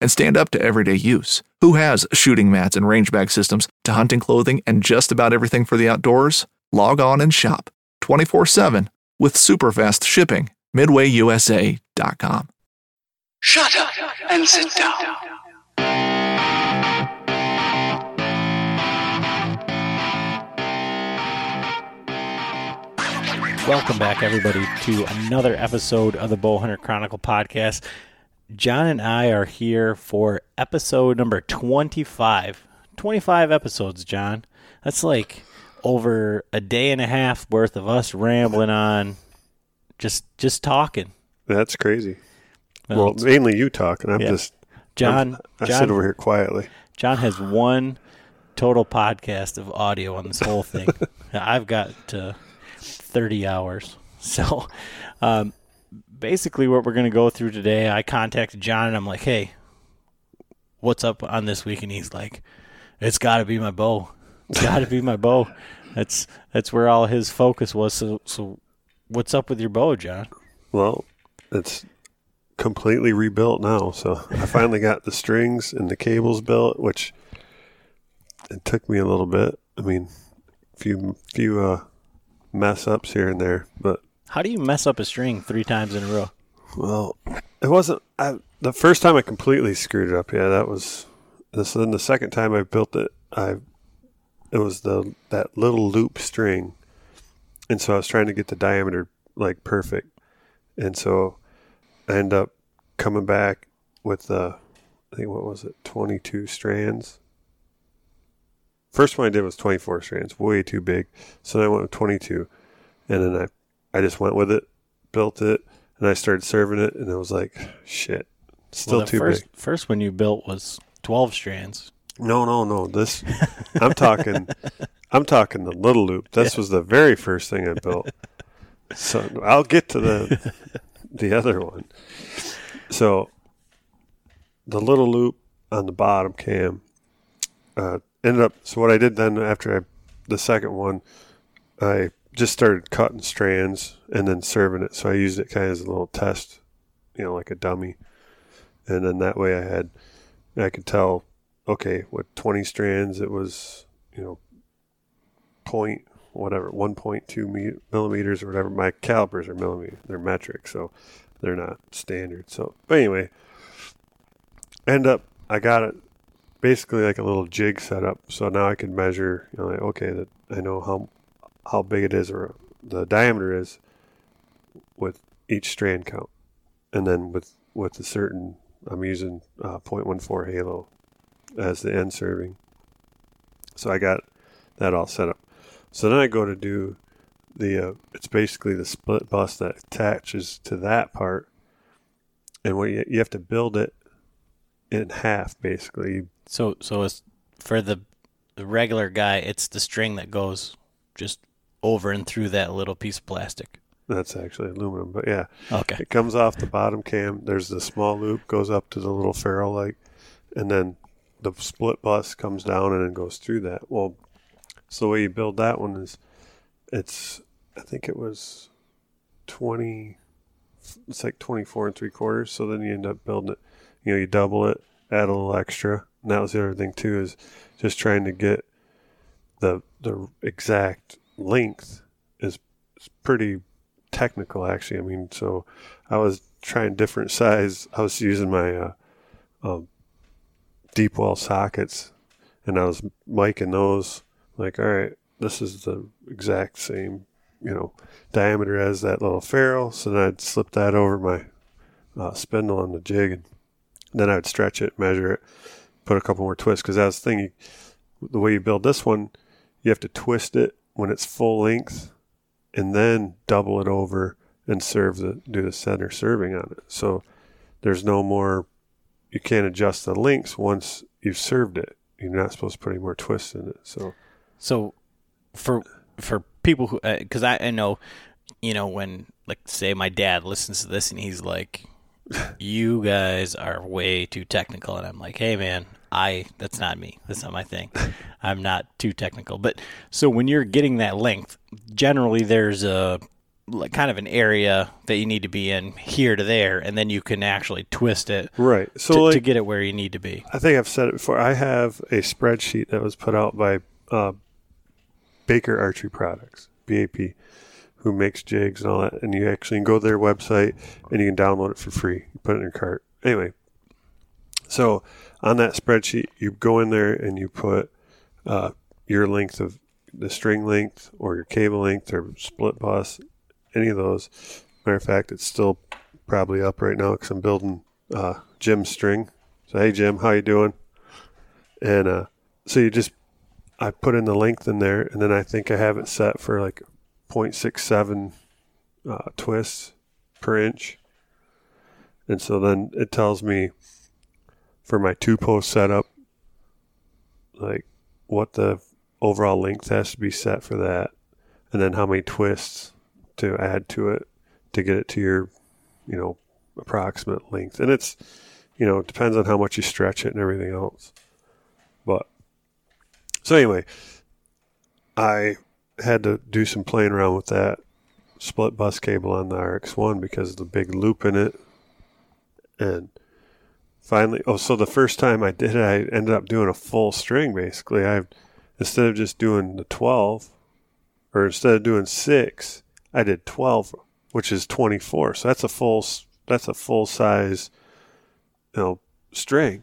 and stand up to everyday use. Who has shooting mats and range bag systems to hunting clothing and just about everything for the outdoors? Log on and shop 24 7 with super fast shipping. MidwayUSA.com. Shut up and sit down. Welcome back, everybody, to another episode of the Bowhunter Chronicle podcast. John and I are here for episode number 25. 25 episodes, John. That's like over a day and a half worth of us rambling on, just just talking. That's crazy. Well, Well, mainly you talk, and I'm Yeah. just John, I'm- I John, sit over here quietly. John has one total podcast of audio on this whole thing. I've got uh, 30 hours. So, um, basically, what we're going to go through today, I contacted John and I'm like, hey, what's up on this week? And he's like, it's got to be my bow. It's got to be my bow. That's that's where all his focus was. So, so what's up with your bow, John? Well, it's completely rebuilt now. So I finally got the strings and the cables built, which it took me a little bit. I mean, few few uh, mess ups here and there, but How do you mess up a string three times in a row? well, it wasn't. I, the first time I completely screwed it up. Yeah, that was. Then the second time I built it, I it was the that little loop string, and so I was trying to get the diameter like perfect, and so I end up coming back with the I think what was it twenty two strands. First one I did was twenty four strands, way too big. So then I went with twenty two, and then I I just went with it, built it, and I started serving it, and it was like shit, still Well, the too first, big. First one you built was 12 strands. No, no, no. This I'm talking I'm talking the little loop. This was the very first thing I built. So I'll get to the the other one. So the little loop on the bottom cam uh, ended up so what I did then after I the second one I just started cutting strands and then serving it. So I used it kind of as a little test, you know, like a dummy. And then that way I had I could tell okay, with 20 strands, it was, you know, point, whatever, 1.2 millimeters or whatever. My calipers are millimeter, they're metric, so they're not standard. So, but anyway, end up, I got it basically like a little jig setup. So now I can measure, you know, like, okay, that I know how, how big it is or the diameter is with each strand count. And then with, with a certain, I'm using uh, 0.14 halo as the end serving. So I got that all set up. So then I go to do the, uh, it's basically the split bus that attaches to that part. And what you, you have to build it in half, basically. So so it's for the the regular guy, it's the string that goes just over and through that little piece of plastic. That's actually aluminum, but yeah, Okay. it comes off the bottom cam. There's the small loop, goes up to the little ferrule like, and then the split bus comes down and then goes through that. Well, so the way you build that one is it's I think it was twenty. It's like twenty four and three quarters. So then you end up building it. You know, you double it, add a little extra. And that was the other thing too is just trying to get the the exact length is, pretty technical actually. I mean, so I was trying different size. I was using my uh, um, deep well sockets, and I was miking those. Like, all right, this is the exact same, you know, diameter as that little ferrule. So then I'd slip that over my uh, spindle on the jig, and then I would stretch it, measure it, put a couple more twists. Because that's the thing, the way you build this one, you have to twist it when it's full length, and then double it over and serve the do the center serving on it. So there's no more. You can't adjust the links once you've served it. You're not supposed to put any more twists in it. So So for for people who uh, because I, I know you know when like say my dad listens to this and he's like you guys are way too technical and I'm like hey man I that's not me that's not my thing I'm not too technical but so when you're getting that length generally there's a like kind of an area that you need to be in here to there and then you can actually twist it right. So to, like, to get it where you need to be I think I've said it before. I have a spreadsheet that was put out by uh, Baker Archery Products, BAP, who makes jigs and all that. And you actually can go to their website and you can download it for free. You put it in your cart. Anyway, so on that spreadsheet, you go in there and you put uh, your length of the string length or your cable length or split bus, any of those. Matter of fact, it's still probably up right now because I'm building uh, Jim's string. So hey Jim, how you doing? And uh, so you just I put in the length in there, and then I think I have it set for like 0.67 uh, twists per inch. And so then it tells me for my two post setup, like what the overall length has to be set for that, and then how many twists to add to it to get it to your, you know, approximate length. And it's, you know, it depends on how much you stretch it and everything else. But so anyway, I had to do some playing around with that split bus cable on the RX1 because of the big loop in it. And finally, oh, so the first time I did it, I ended up doing a full string basically. I instead of just doing the 12 or instead of doing 6, I did 12, which is 24. So that's a full that's a full size you know string.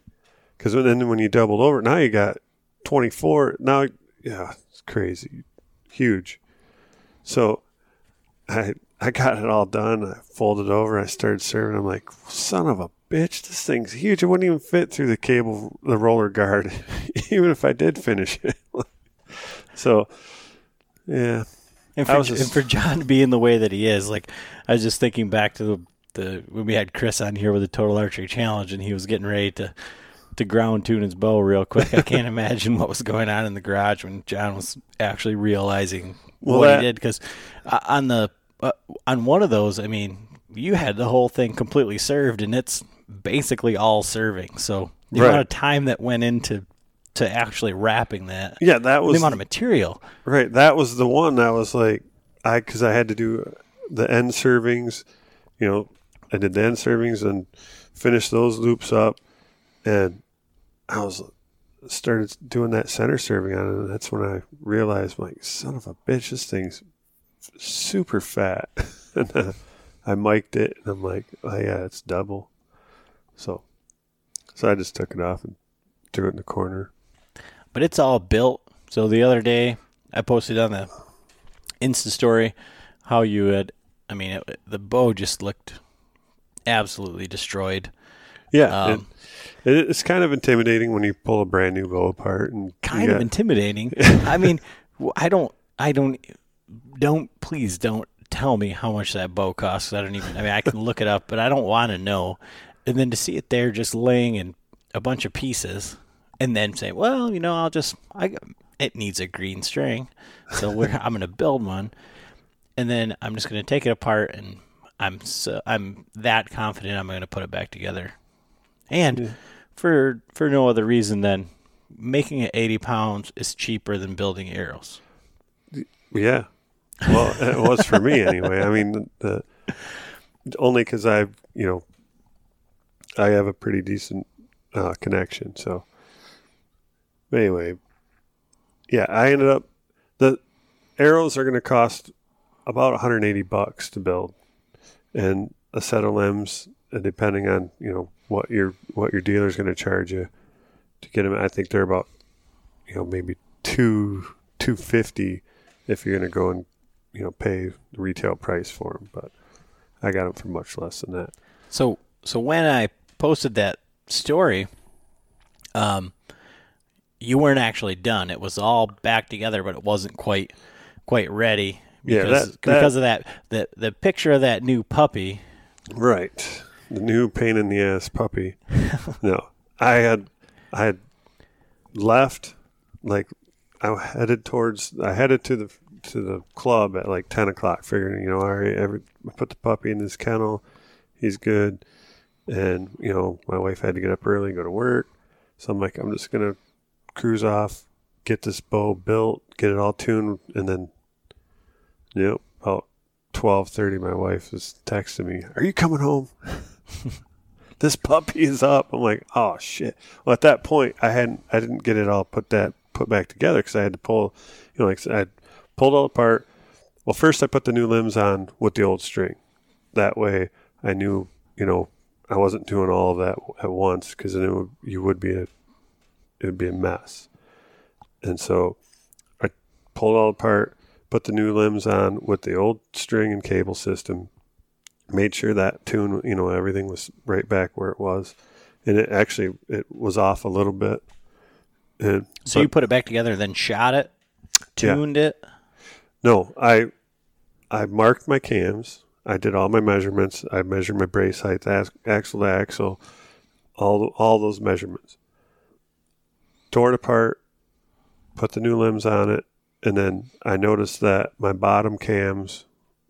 Cuz then when you doubled over, now you got 24. Now yeah, it's crazy. Huge. So I I got it all done. I folded over. I started serving. I'm like, son of a bitch, this thing's huge. It wouldn't even fit through the cable, the roller guard, even if I did finish it. so, yeah. And for, just- and for John being the way that he is, like I was just thinking back to the, the when we had Chris on here with the Total Archery Challenge, and he was getting ready to to ground tune his bow real quick. I can't imagine what was going on in the garage when John was actually realizing Well, what that- he did. Because uh, on the uh, on one of those, I mean, you had the whole thing completely served, and it's basically all serving. So the Right. amount of time that went into to actually wrapping that, Yeah, that was the amount of material. Right, that was the one that was like I because I had to do the end servings, you know, I did the end servings and finished those loops up, and I was started doing that center serving on it, and that's when I realized, like, son of a bitch, this thing's super fat, and then I mic'd it, and I'm like, oh yeah, it's double, so, so I just took it off and threw it in the corner. but it's all built. So the other day, I posted on the Insta story how you had. I mean, it, the bow just looked absolutely destroyed. Yeah, Um, it, it, it's kind of intimidating when you pull a brand new bow apart and Kind of got- intimidating. I mean, I don't. I don't. Don't please don't tell me how much that bow costs. I don't even. I mean, I can look it up, but I don't want to know. And then to see it there, just laying in a bunch of pieces, and then say, "Well, you know, I'll just. I it needs a green string, so we're, I'm going to build one." and then I'm just going to take it apart, and I'm so I'm that confident I'm going to put it back together, and for for no other reason than making it 80 pounds is cheaper than building arrows. yeah, Well, it was for me anyway. I mean, the, only because I've, you know, I have a pretty decent uh, connection. So, but anyway, yeah, I ended up the arrows are going to cost about 180 bucks to build, and a set of limbs, uh, depending on you know what your what your dealer's going to charge you to get them. I think they're about you know maybe two two fifty if you're going to go and you know pay the retail price for them, but I got them for much less than that. So so when I posted that story, um, you weren't actually done. It was all back together, but it wasn't quite quite ready. Yeah, Because, that- that- because of that, the the picture of that new puppy. Right. The new pain in the ass puppy. no. I had I had left like I headed towards I headed to the to the club at like ten o'clock, figuring, you know, all right, every I put the puppy in his kennel, he's good. And, you know, my wife had to get up early and go to work. So I'm like, I'm just gonna cruise off, get this bow built, get it all tuned, and then Yep. About twelve thirty my wife is texting me, Are you coming home? this puppy is up. I'm like, oh shit. Well, at that point, I hadn't, I didn't get it all put that put back together because I had to pull, you know, like I pulled all apart. Well, first I put the new limbs on with the old string. That way, I knew, you know, I wasn't doing all of that at once because then it would, you would be a, it would be a mess. And so, I pulled all apart, put the new limbs on with the old string and cable system, made sure that tune, you know, everything was right back where it was, and it actually it was off a little bit. And, So you put it back together, then shot it, Yeah. tuned it. no, I I marked my cams. I did all my measurements. I measured my brace height, axle to axle, all all those measurements. Tore it apart, put the new limbs on it, and then I noticed that my bottom cams,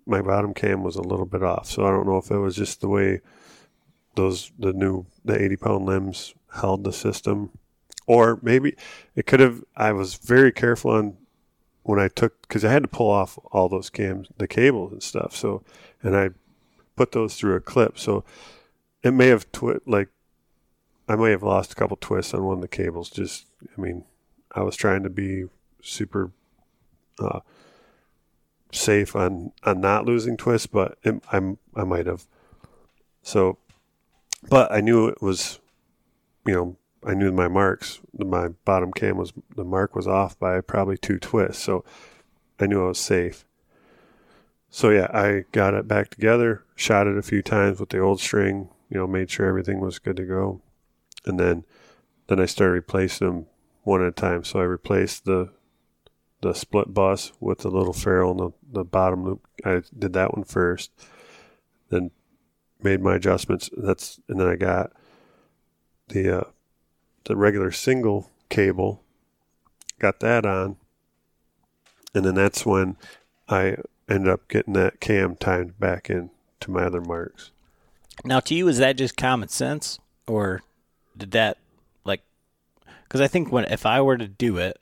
my bottom cam was a little bit off. So I don't know if it was just the way those the new the eighty pound limbs held the system, or maybe it could have. I was very careful on when I took because I had to pull off all those cams, the cables and stuff. So, and I put those through a clip. So it may have twi- like I may have lost a couple twists on one of the cables. Just I mean, I was trying to be super uh, safe on on not losing twists, but it, I'm I might have. So, but I knew it was, you know, I knew my marks. My bottom cam was the mark was off by probably two twists, so I knew I was safe. So yeah, I got it back together, shot it a few times with the old string, you know, made sure everything was good to go, and then then I started replacing them one at a time. So I replaced the the split bus with the little ferrule and the, the bottom loop. I did that one first, then made my adjustments. That's and then I got the uh, the regular single cable, got that on, and then that's when I ended up getting that cam timed back in to my other marks. Now, to you, is that just common sense, or did that like? Because I think when if I were to do it,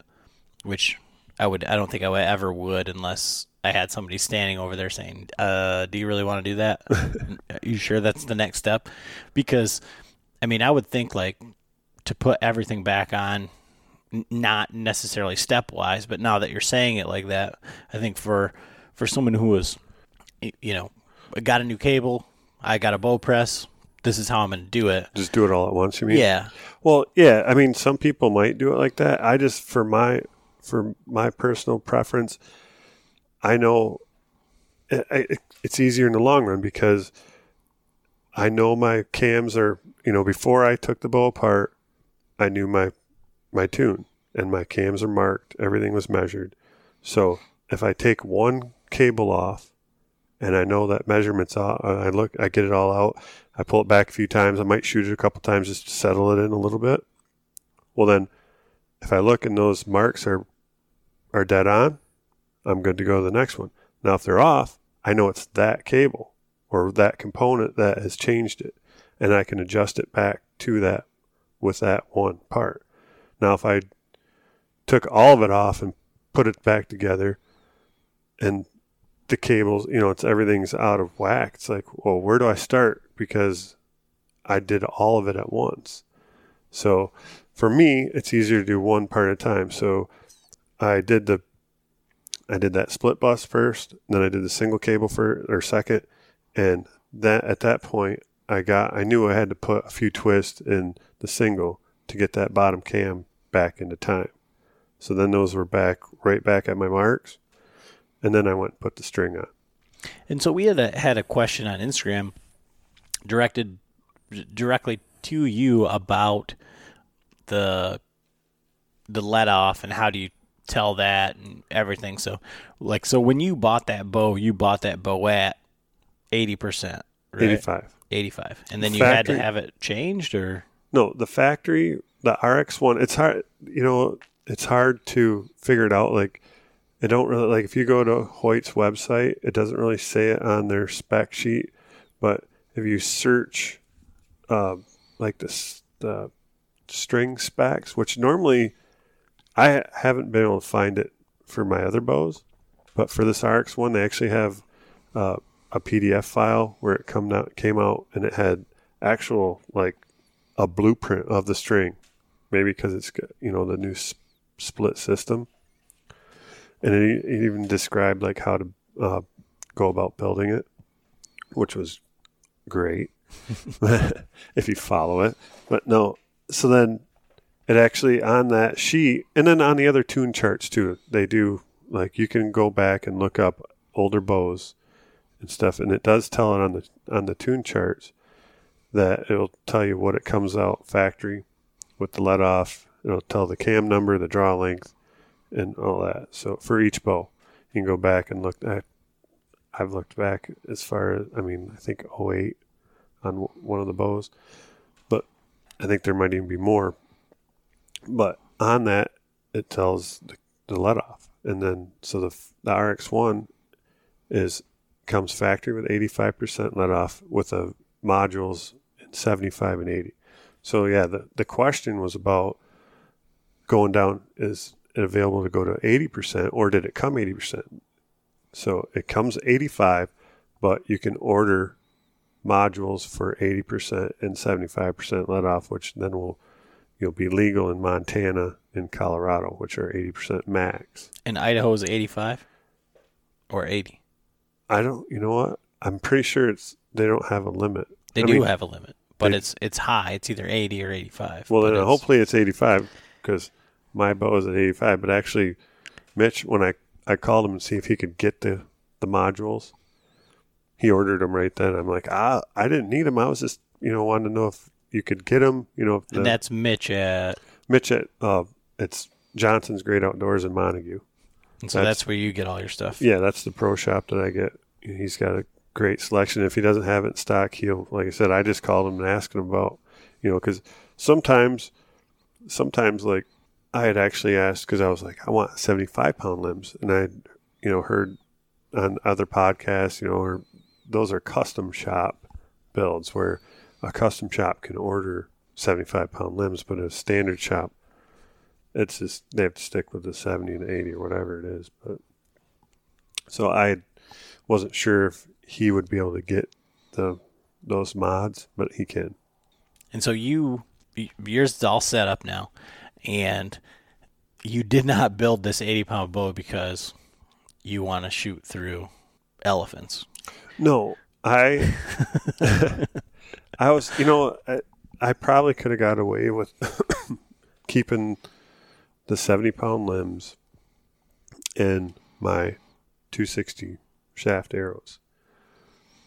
which I would, I don't think I would ever would unless I had somebody standing over there saying, uh, "Do you really want to do that? Are you sure that's the next step?" Because, I mean, I would think like to put everything back on, not necessarily stepwise, but now that you're saying it like that, I think for for someone who was, you know, got a new cable, I got a bow press. This is how I'm going to do it. Just do it all at once. You mean? Yeah, Well, yeah. I mean, some people might do it like that. I just, for my, for my personal preference, I know it, it, it's easier in the long run because I know my cams are, you know, before I took the bow apart, I knew my my tune and my cams are marked. Everything was measured. So if I take one cable off and I know that measurements out, I look, I get it all out. I pull it back a few times. I might shoot it a couple times just to settle it in a little bit. Well, then if I look and those marks are are dead on, I'm good to go to the next one. Now, if they're off, I know it's that cable or that component that has changed it, and I can adjust it back to that with that one part. Now, if I took all of it off and put it back together, and the cables, you know, it's everything's out of whack. It's like, well, where do I start? Because I did all of it at once. So for me, it's easier to do one part at a time. So I did the I did that split bus first, then I did the single cable for or second, and that at that point I got I knew I had to put a few twists in the single to get that bottom cam back into time. So then those were back right back at my marks, and then I went and put the string on. And so we had a, had a question on Instagram directed directly to you about the the let off and how do you tell that and everything. So like so when you bought that bow, you bought that bow at eighty percent. Right? Eighty five. Eighty five. And then you had to have it changed or No, the factory, the RX one, it's hard, you know, it's hard to figure it out. Like, I don't really, like, if you go to Hoyt's website, it doesn't really say it on their spec sheet. But if you search, uh, like, the, the string specs, which normally I haven't been able to find it for my other bows, but for this RX one, they actually have uh, a PDF file where it come out, came out and it had actual, like, a blueprint of the string, maybe because it's you know the new s- split system, and it, it even described like how to uh, go about building it, which was great if you follow it. But no, so then it actually on that sheet, and then on the other tune charts too, they do like you can go back and look up older bows and stuff, and it does tell it on the on the tune charts that it'll tell you what it comes out factory with the let off. It'll tell the cam number, the draw length, and all that. So for each bow, you can go back and look at. I've looked back as far as I mean, I think 08 on one of the bows, but I think there might even be more. But on that, it tells the, the let off, and then so the the RX one is comes factory with 85% let off with a modules 75 and 80. So yeah, the, the question was about going down is it available to go to 80% or did it come 80%? So it comes 85, but you can order modules for 80% and 75% let off, which then will you'll be legal in Montana and Colorado, which are 80% max. And Idaho is eighty five or eighty. I don't, you know what? I'm pretty sure it's they don't have a limit. They I do mean, have a limit. But they- it's it's high. It's either eighty or eighty five. Well, then hopefully it's 85 because my bow is at 85. But actually, Mitch, when I, I called him and see if he could get the, the modules, he ordered them right then. I'm like, ah, I didn't need them. I was just, you know, wanting to know if you could get them. You know, if the, and that's Mitch at Mitch at, uh, it's Johnson's Great Outdoors in Montague. and so That's- that's, where you get all your stuff. Yeah, that's the pro shop that I get. He's got a great selection. If he doesn't have it in stock, he'll, like I said, I just called him and asked him about, you know, because sometimes, sometimes like I had actually asked because I was like, I want 75 pound limbs. And I, you know, heard on other podcasts, you know, or those are custom shop builds where a custom shop can order 75 pound limbs, but a standard shop, it's just, they have to stick with the 70 and 80 or whatever it is. But so I wasn't sure if he would be able to get the those mods, but he can. And so you yours is all set up now, and you did not build this eighty pound bow because you want to shoot through elephants. No, I I was, you know, I, I probably could have got away with keeping the 70 pound limbs and my 260 shaft arrows.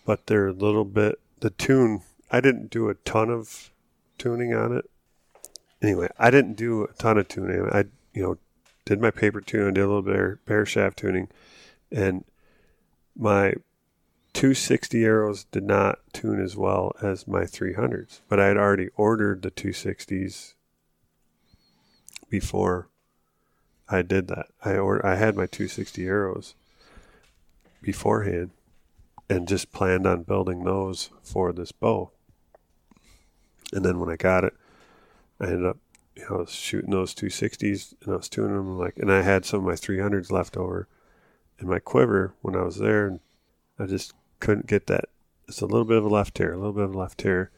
But they're a little bit, the tune, I didn't do a ton of tuning on it. Anyway, I didn't do a ton of tuning. I, you know, did my paper tune, did a little bit of bare shaft tuning, and my 260 arrows did not tune as well as my 300s, but I had already ordered the 260s before I did that. I or I had my 260 arrows beforehand and just planned on building those for this bow. And then when I got it, I ended up you know, shooting those 260s and I was tuning them like, and I had some of my 300s left over in my quiver when I was there, and I just couldn't get that. It's a little bit of a left tear, a little bit of a left tear.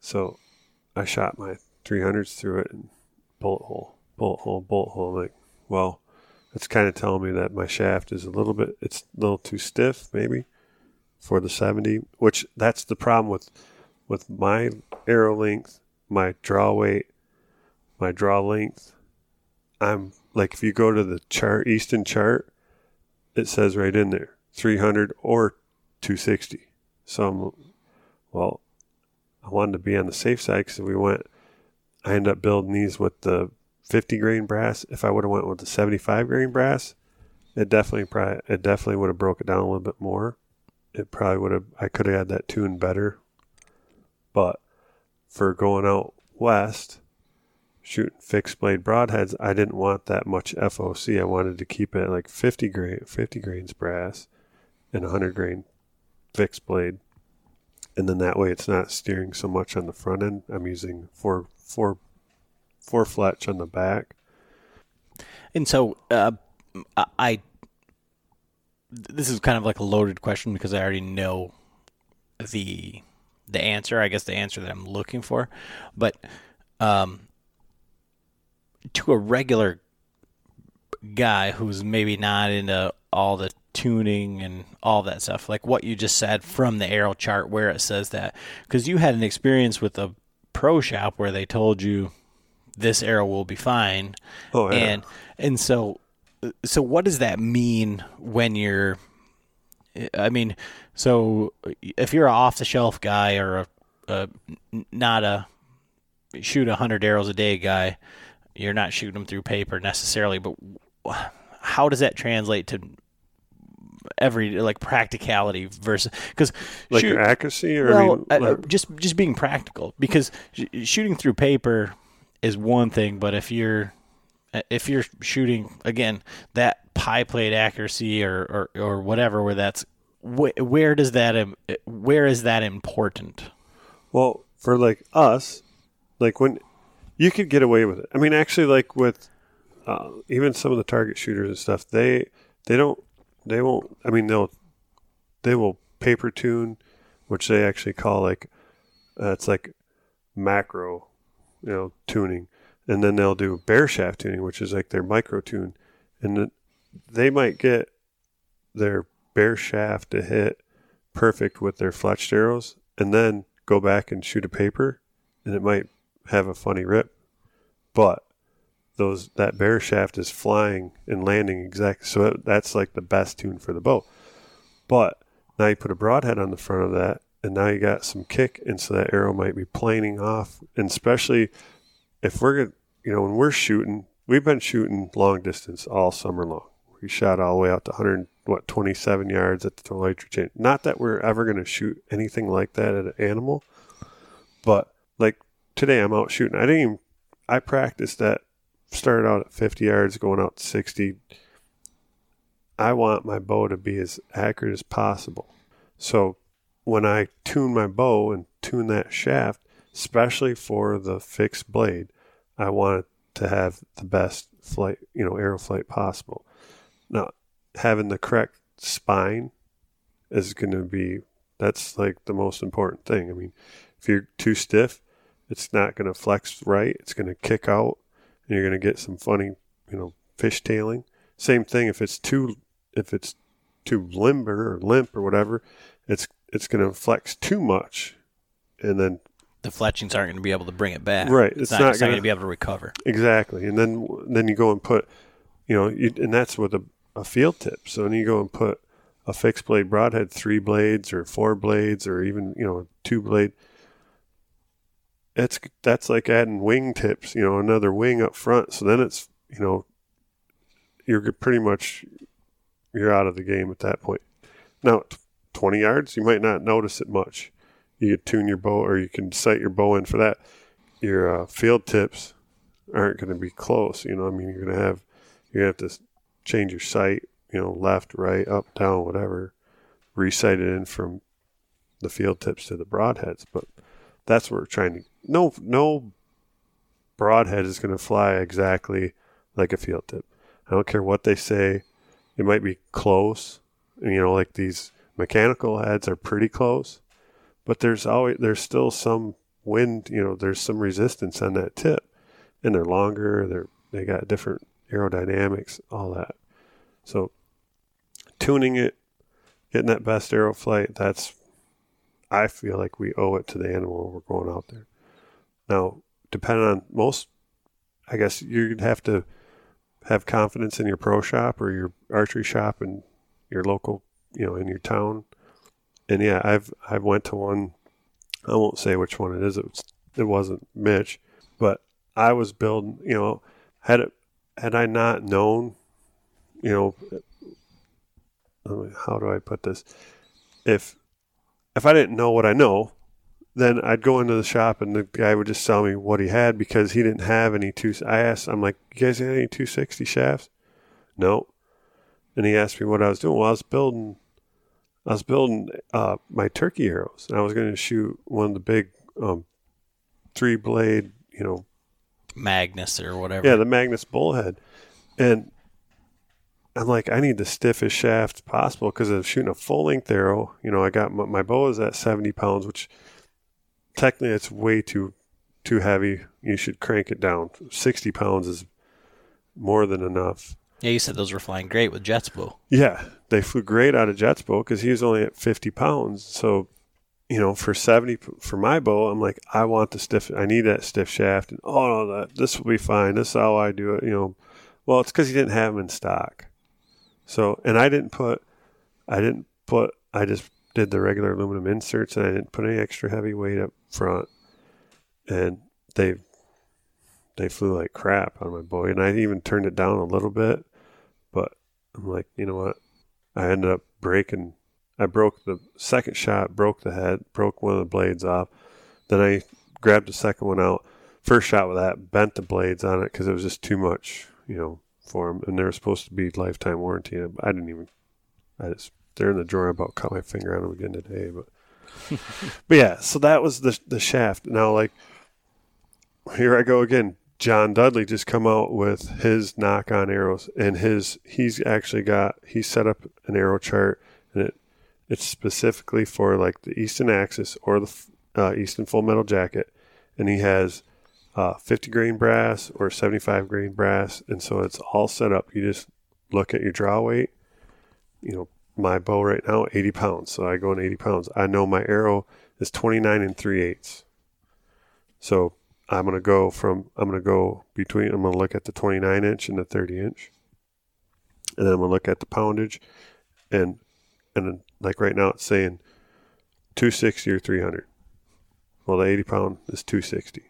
So I shot my 300s through it and bullet hole, bullet hole, bullet hole. like, well, it's kind of telling me that my shaft is a little bit, it's a little too stiff, maybe, for the 70. Which that's the problem with with my arrow length, my draw weight, my draw length. I'm like, if you go to the chart, Easton chart, it says right in there 300 or 260. So I'm, well, I wanted to be on the safe side because we went, I ended up building these with the 50 grain brass. If I would have went with the 75 grain brass, it definitely probably, it definitely would have broke it down a little bit more. It probably would have, I could have had that tune better. But for going out west, shooting fixed blade broadheads, I didn't want that much FOC. I wanted to keep it like 50 grain, 50 grains brass and 100 grain fixed blade. And then that way it's not steering so much on the front end. I'm using four, four, four fletch on the back. And so uh, I, this is kind of like a loaded question because I already know the the answer. I guess the answer that I'm looking for, but um, to a regular guy who's maybe not into all the tuning and all that stuff, like what you just said from the arrow chart where it says that, because you had an experience with a pro shop where they told you this arrow will be fine, Oh, yeah. and and so so what does that mean when you're I mean, so if you're an off the shelf guy or a, a not a shoot a hundred arrows a day guy, you're not shooting them through paper necessarily. But how does that translate to every like practicality versus because like your accuracy or I well, mean, uh, just just being practical because sh- shooting through paper is one thing, but if you're if you're shooting again that pie plate accuracy or or, or whatever, where that's wh- where does that where is that important? Well, for like us, like when you could get away with it. I mean, actually, like with uh, even some of the target shooters and stuff, they they don't they won't. I mean, they'll they will paper tune, which they actually call like uh, it's like macro, you know, tuning, and then they'll do bare shaft tuning, which is like their micro tune, and they might get their bare shaft to hit perfect with their fletched arrows, and then go back and shoot a paper, and it might have a funny rip, but those that bare shaft is flying and landing exactly. So that's like the best tune for the bow. But now you put a broadhead on the front of that, and now you got some kick, and so that arrow might be planing off. And especially if we're gonna, you know, when we're shooting, we've been shooting long distance all summer long. We shot all the way out to 100, what, 27 yards at the Toledo chain. Not that we're ever going to shoot anything like that at an animal, but like today I'm out shooting. I didn't even, I practiced that, started out at 50 yards, going out to 60. I want my bow to be as accurate as possible. So when I tune my bow and tune that shaft, especially for the fixed blade, I want it to have the best flight, you know, arrow flight possible. Now, having the correct spine is going to be that's like the most important thing. I mean, if you're too stiff, it's not going to flex right. It's going to kick out, and you're going to get some funny, you know, fishtailing. Same thing if it's too if it's too limber or limp or whatever, it's it's going to flex too much, and then The fletchings aren't going to be able to bring it back. Right, It's, it's not, not going to be able to recover. Exactly, and then then you go and put, you know, you, and that's with a, a field tip. So then you go and put a fixed blade broadhead, three blades or four blades or even you know two blade. It's that's like adding wing tips, you know, another wing up front. So then it's you know, you're pretty much you're out of the game at that point. Now, t- twenty yards, you might not notice it much. You can tune your bow, or you can sight your bow in for that. Your uh, field tips aren't going to be close. You know, I mean, you're going to have you're going to have to change your sight. You know, left, right, up, down, whatever. Resight it in from the field tips to the broadheads, but that's what we're trying to. No, no broadhead is going to fly exactly like a field tip. I don't care what they say. it might be close. You know, like these mechanical heads are pretty close, but there's always there's still some wind. You know, there's some resistance on that tip, and they're longer. They're they got different aerodynamics, all that. So tuning it, getting that best arrow flight, that's I feel like we owe it to the animal we're going out there. Now, depending on most, I guess you'd have to have confidence in your pro shop or your archery shop and your local, you know, in your town. And yeah, I've I've went to one. I won't say which one it is. It was, it wasn't Mitch, but I was building. You know, had it had I not known, you know, how do I put this? If if I didn't know what I know, then I'd go into the shop and the guy would just sell me what he had because he didn't have any two. I asked, I'm like, you guys have any 260 shafts? No. And he asked me what I was doing. Well, I was building, I was building uh, my turkey arrows, and I was going to shoot one of the big um, three blade, you know, Magnus or whatever. yeah, the Magnus bullhead, and I'm like, I need the stiffest shaft possible because I'm shooting a full length arrow. You know, I got my, my bow is at 70 pounds, which technically it's way too too heavy. You should crank it down. 60 pounds is more than enough. Yeah, you said those were flying great with Jets bow. Yeah, they flew great out of Jet's because he was only at 50 pounds. So, you know, for 70 for my bow, I'm like, I want the stiff. I need that stiff shaft. And oh that this will be fine. This is how I do it. You know, well, it's because he didn't have them in stock. So, and I didn't put, I didn't put, I just did the regular aluminum inserts and I didn't put any extra heavy weight up front. And they, they flew like crap on my bow. And I even turned it down a little bit, I'm like, you know what? I ended up breaking, I broke the second shot, broke the head, broke one of the blades off. Then I grabbed the second one out. First shot with that, bent the blades on it because it was just too much, you know, for them, and they were supposed to be lifetime warranty. I didn't even. I just they're in the drawer. I about cut my finger on them again today, but but yeah. So that was the the shaft. Now like here I go again. John Dudley just come out with his Nock On arrows, and his he's actually got he set up an arrow chart, and it it's specifically for like the Easton Axis or the uh, Easton Full Metal Jacket, and he has uh, 50 grain brass or 75 grain brass, and so it's all set up. You just look at your draw weight. You know, my bow right now 80 pounds, so I go in 80 pounds. I know my arrow is 29 and 3 eighths. So I'm gonna go from I'm gonna go between I'm gonna look at the 29 inch and the 30 inch, and then I'm gonna look at the poundage, and and then, like right now it's saying 260 or 300. Well, the 80 pound is 260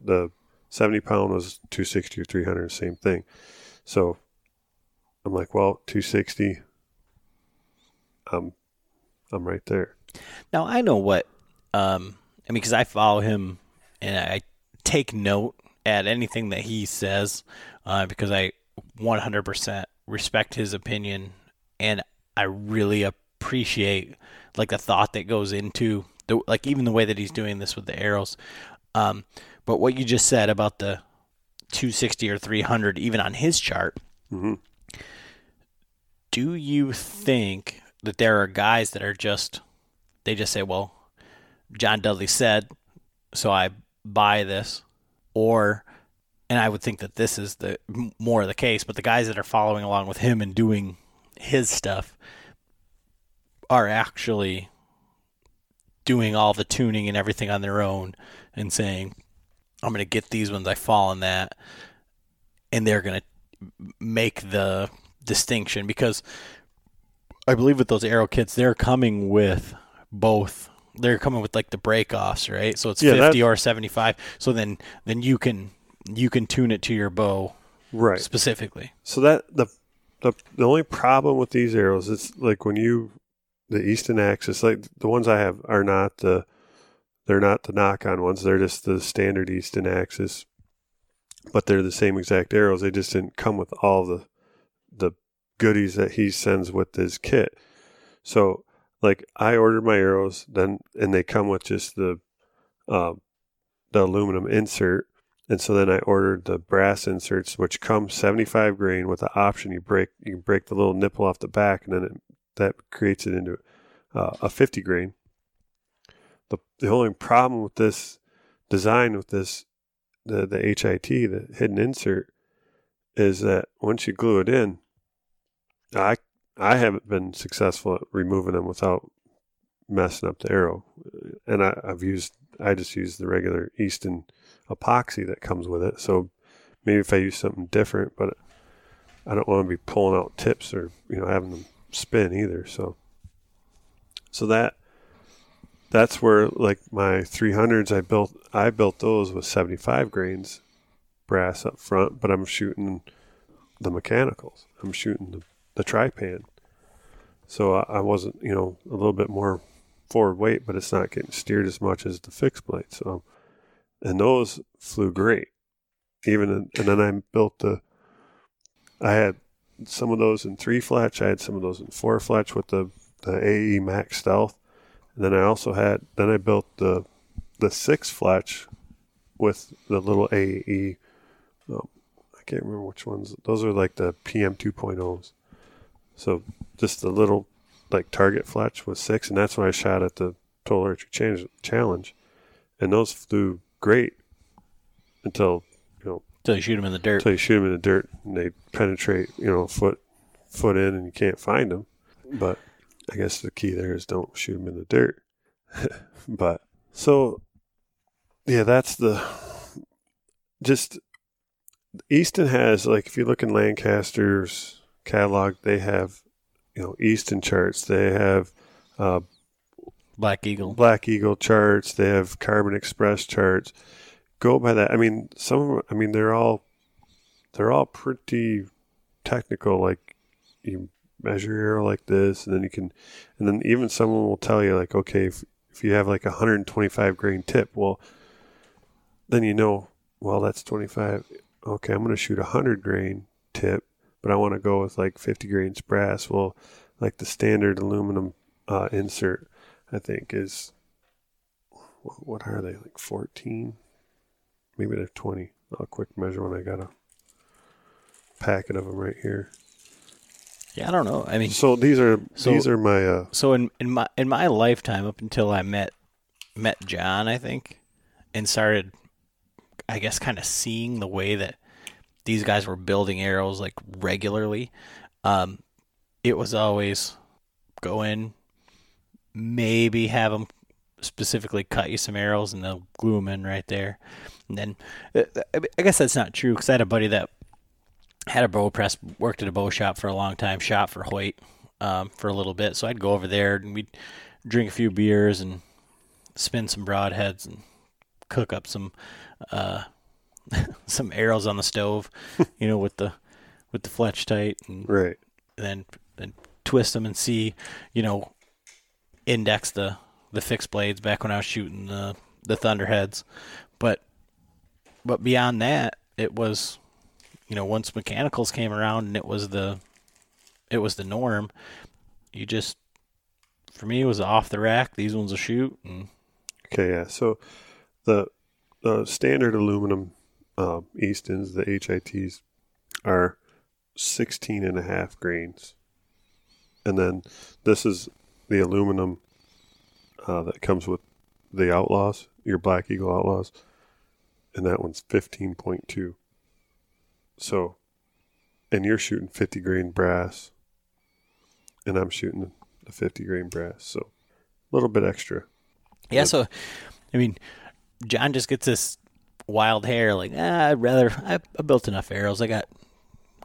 the 70 pound was 260 or 300 same thing. So i'm like well 260 i'm i'm right there. Now I know what, um, I mean, because I follow him and I take note at anything that he says uh, because I 100% respect his opinion and I really appreciate like the thought that goes into the like even the way that he's doing this with the arrows. Um, but what you just said about the 260 or 300, even on his chart, Mhm. do you think that there are guys that are just they just say, well, John Dudley said, so I buy this, or and I would think that this is the more the case, but the guys that are following along with him and doing his stuff are actually doing all the tuning and everything on their own and saying, I'm going to get these ones I fall in that, and they're going to make the distinction because I believe with those arrow kits, they're coming with both. They're coming with like the break offs, right? So it's Yeah, that- fifty or seventy five. So then then you can you can tune it to your bow right specifically. so that the the the only problem with these arrows is like when you the easton axis like the ones i have are not the they're not the Nock On ones they're just the standard easton axis but they're the same exact arrows they just didn't come with all the the goodies that he sends with his kit so like i ordered my arrows then and they come with just the um the aluminum insert And so then I ordered the brass inserts, which come 75 grain with the option you break you can break the little nipple off the back, and then it, that creates it into uh, a 50 grain. The the only problem with this design with this the the HIT the hidden insert is that once you glue it in, I I haven't been successful at removing them without messing up the arrow, and I, I've used I just use the regular Easton epoxy that comes with it. So maybe if I use something different, but I don't want to be pulling out tips or you know having them spin either. So so that that's where like my 300s I built I built those with 75 grains brass up front, but I'm shooting the mechanicals. I'm shooting the, the Trypan. So I, I wasn't, you know, a little bit more forward weight, but it's not getting steered as much as the fixed blade. So, and those flew great. Even in, and then I built the. I had some of those in three fletch. I had some of those in four fletch with the the AE Max Stealth, and then I also had. Then I built the the six fletch with the little AE. Um, I can't remember which ones. Those are like the PM 2.0s. So just the little like target fletch was six, and that's when I shot at the Total Archery Change, Challenge, and those flew great until you know Until you shoot them in the dirt. until you shoot them in the dirt and they penetrate you know foot foot in and you can't find them. But I guess the key there is don't shoot them in the dirt. but so yeah, that's the just Easton has like if you look in Lancaster's catalog, they have you know Easton charts. They have uh, Black Eagle. Black Eagle charts. They have Carbon Express charts. Go by that. I mean, some. I mean, they're all they're all pretty technical. Like you measure your like this, and then you can, and then even someone will tell you like, okay, if if you have like a 125 grain tip, well, then you know, well, that's 25. Okay, I'm going to shoot a 100 grain tip, but I want to go with like 50 grains brass. Well, like the standard aluminum uh, insert, I think is what are they like 14? Maybe they're 20. I'll quick measure when I got a packet of them right here. Yeah, I don't know. I mean, So these are So- these are my uh, so in in my in my lifetime, up until I met met John, I think, and started, I guess, kind of seeing the way that these guys were building arrows like regularly. Um, it was always go in, maybe have them specifically cut you some arrows, and they'll glue them in right there. And then, uh, I guess that's not true because I had a buddy that had a bow press, worked at a bow shop for a long time, shot for Hoyt um, for a little bit. So I'd go over there and we'd drink a few beers and spin some broadheads and cook up some uh, some arrows on the stove, you know, with the with the fletch tight and right. then then twist them and see, you know, index the the fixed blades back when I was shooting the the thunderheads, but but beyond that, it was, you know, once mechanicals came around and it was the it was the norm. You just for me it was off the rack. These ones will shoot and Okay, yeah. So the the standard aluminum uh, Eastons, the HITs, are 16 and a half grains. And then this is the aluminum uh, that comes with the Outlaws, your Black Eagle Outlaws, and that one's 15.2. So, and you're shooting 50 grain brass, and I'm shooting the 50 grain brass. So, a little bit extra. Yeah, so I mean, John just gets this wild hair. Like, ah, I'd rather. I, I built enough arrows. I got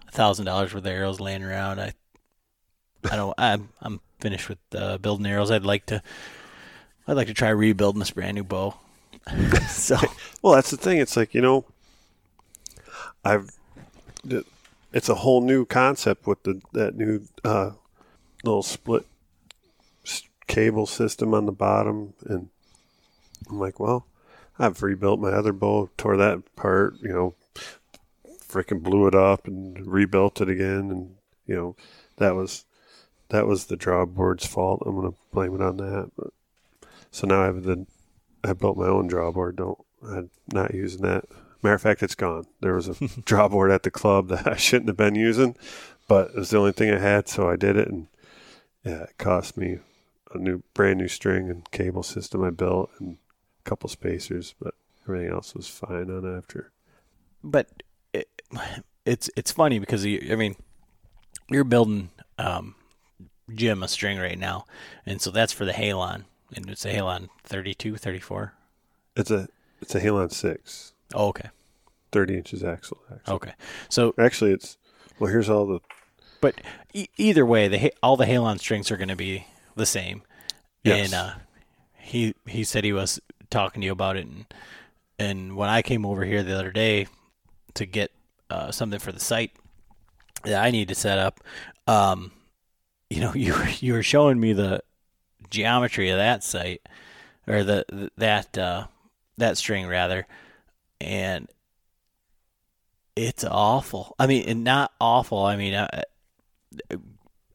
a thousand dollars worth of arrows laying around. I, I don't. I'm I'm finished with uh, building arrows. I'd like to. I'd like to try rebuilding this brand new bow. so Well, that's the thing. It's like you know, I've it's a whole new concept with the that new uh, little split cable system on the bottom, and I'm like, well, I've rebuilt my other bow, tore that apart, you know, freaking blew it up and rebuilt it again, and you know, that was that was the drawboard's fault. I'm gonna blame it on that. But, so now I have the I built my own drawboard. Don't I'm not using that Matter of fact, it's gone. There was a drawboard at the club that I shouldn't have been using, but it was the only thing I had, so I did it. And yeah, it cost me a new, brand new string and cable system I built and couple spacers, but everything else was fine on after. but it, it's it's funny because you, I mean, you're building um, Jim a string right now, and so that's for the Halon, and it's a Halon 32, 34. It's a it's a Halon six, Oh, okay, 30 inches axle. Actually, okay. So, actually, it's well. Here's all the but e- either way, the all the Halon strings are going to be the same. Yes. And uh, he he said he was talking to you about it, and and when I came over here the other day to get uh, something for the site that I need to set up, um, you know, you were, you were showing me the geometry of that site or the, that uh, that string rather, and it's awful. I mean, not awful. I mean,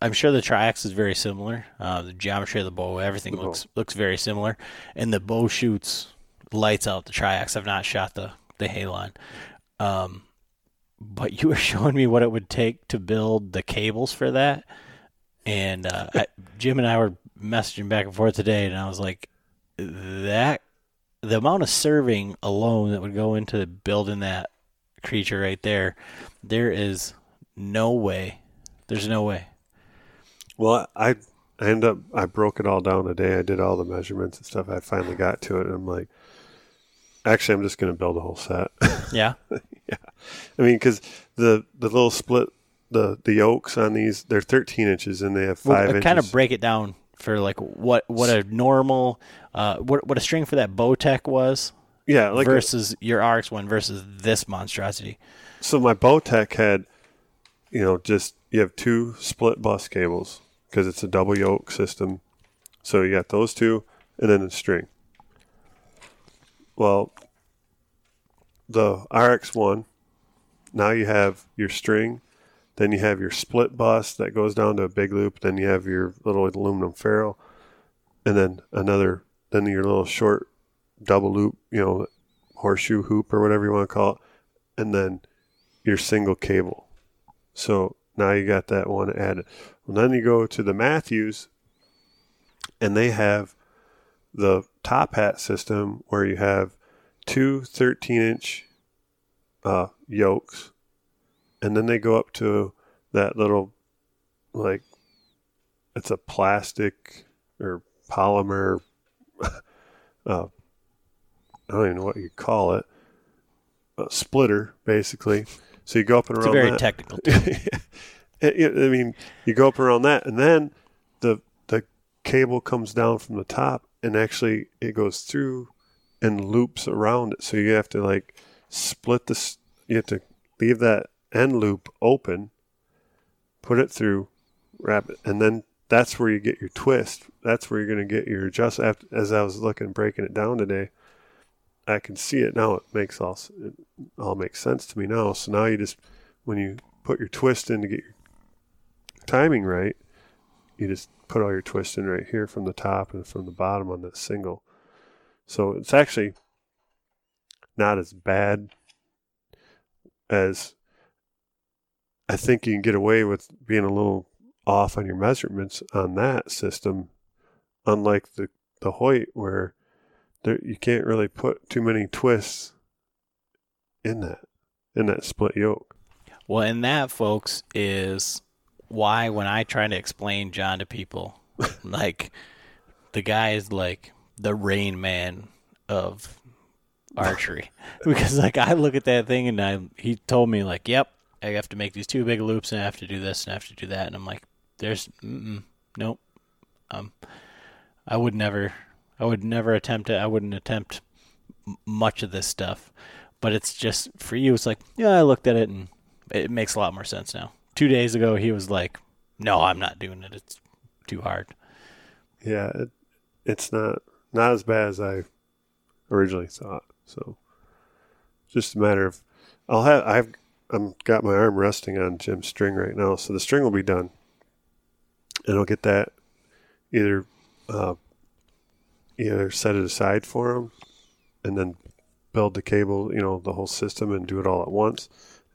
I'm sure the triax is very similar. Uh, the geometry of the bow, everything The bow. looks looks very similar, and the bow shoots lights out the triax. I've not shot the the Halon, um, but you were showing me what it would take to build the cables for that, and uh, I, Jim and I were messaging back and forth today, and I was like, that the amount of serving alone that would go into building that creature right there, there is no way. There's no way. Well, I I ended up I broke it all down today. I did all the measurements and stuff. I finally got to it, and I'm like, actually, I'm just going to build a whole set. Yeah. Yeah. I mean, because the the little split the the yokes on these they're 13 inches and they have five inches. kind of break it down for like what what a normal uh what what a string for that Bowtech was yeah, like a- versus your RX one versus this monstrosity. so my Bowtech had, you know, just you have two split bus cables because it's a double yoke system. So you got those two and then a string. Well, the RX one, now you have your string, then you have your split bus that goes down to a big loop, then you have your little aluminum ferrule, and then another, then your little short double loop, you know, horseshoe hoop or whatever you want to call it, and then your single cable. So now you got that one added. Well, then you go to the Mathews, and they have the top hat system where you have two 13 inch uh, yokes, and then they go up to that little, like, it's a plastic or polymer. uh, I don't even know what you call it. A splitter, basically. So you go up and It's around a very that. technical. It- I mean, you go up around that, and then the the cable comes down from the top, and actually it goes through and loops around it. So you have to like split this. You have to leave that end loop open, put it through, wrap it, and then that's where you get your twist. That's where you're going to get your adjust. As I was looking breaking it down today, I can see it now. It makes all it all makes sense to me now. So now you just when you put your twist in to get your timing right, you just put all your twist in right here from the top and from the bottom on that single. So it's actually not as bad as I think you can get away with being a little off on your measurements on that system, unlike the the Hoyt where there you can't really put too many twists in that in that split yoke. Well, and that, folks, is why when I try to explain John to people, like the guy is like the Rain Man of archery, because like I look at that thing and I he told me like, yep, I have to make these two big loops and I have to do this and I have to do that, and I'm like, there's nope, um, I would never, I would never attempt it. I wouldn't attempt m- much of this stuff, but it's just for you. It's like, yeah, I looked at it and it makes a lot more sense now. Two days ago, he was like, "No, I'm not doing it. It's too hard." Yeah, it, it's not not as bad as I originally thought. So just a matter of I'll have I've I'm got my arm resting on Jim's string right now, so the string will be done, and I'll get that either uh, either set it aside for him, and then build the cable, you know, the whole system and do it all at once,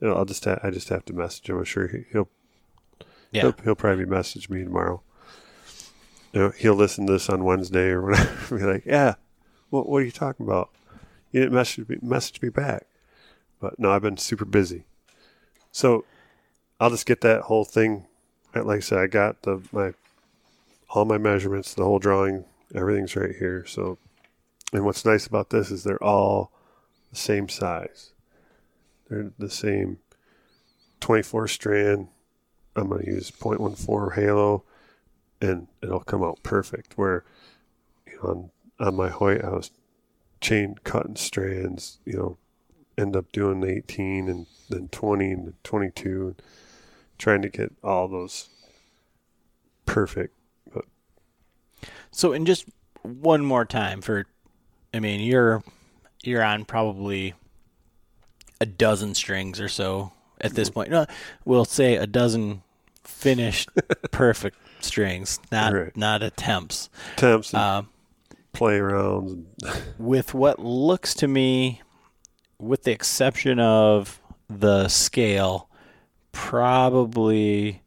you know, I'll just ha- I just have to message him. I'm sure he, he'll Yeah. he'll he'll probably message me tomorrow. You know, he'll listen to this on Wednesday or whatever. Be like, yeah, what what are you talking about? You didn't message me message me back. But no, I've been super busy. So I'll just get that whole thing. Like I said, I got the my all my measurements, the whole drawing, everything's right here. So, and what's nice about this is they're all the same size. The same 24 strand. I'm going to use 0.14 halo, and it'll come out perfect. Where you know, on on my Hoyt, I was chain cutting strands. You know, end up doing 18 and then 20 and 22, and trying to get all those perfect. But So, and just one more time for, I mean, you're you're on probably a dozen strings or so at this point. No, we'll say a dozen finished perfect strings, not Right. not attempts. attempts Um, play arounds. With what looks to me, with the exception of the scale, probably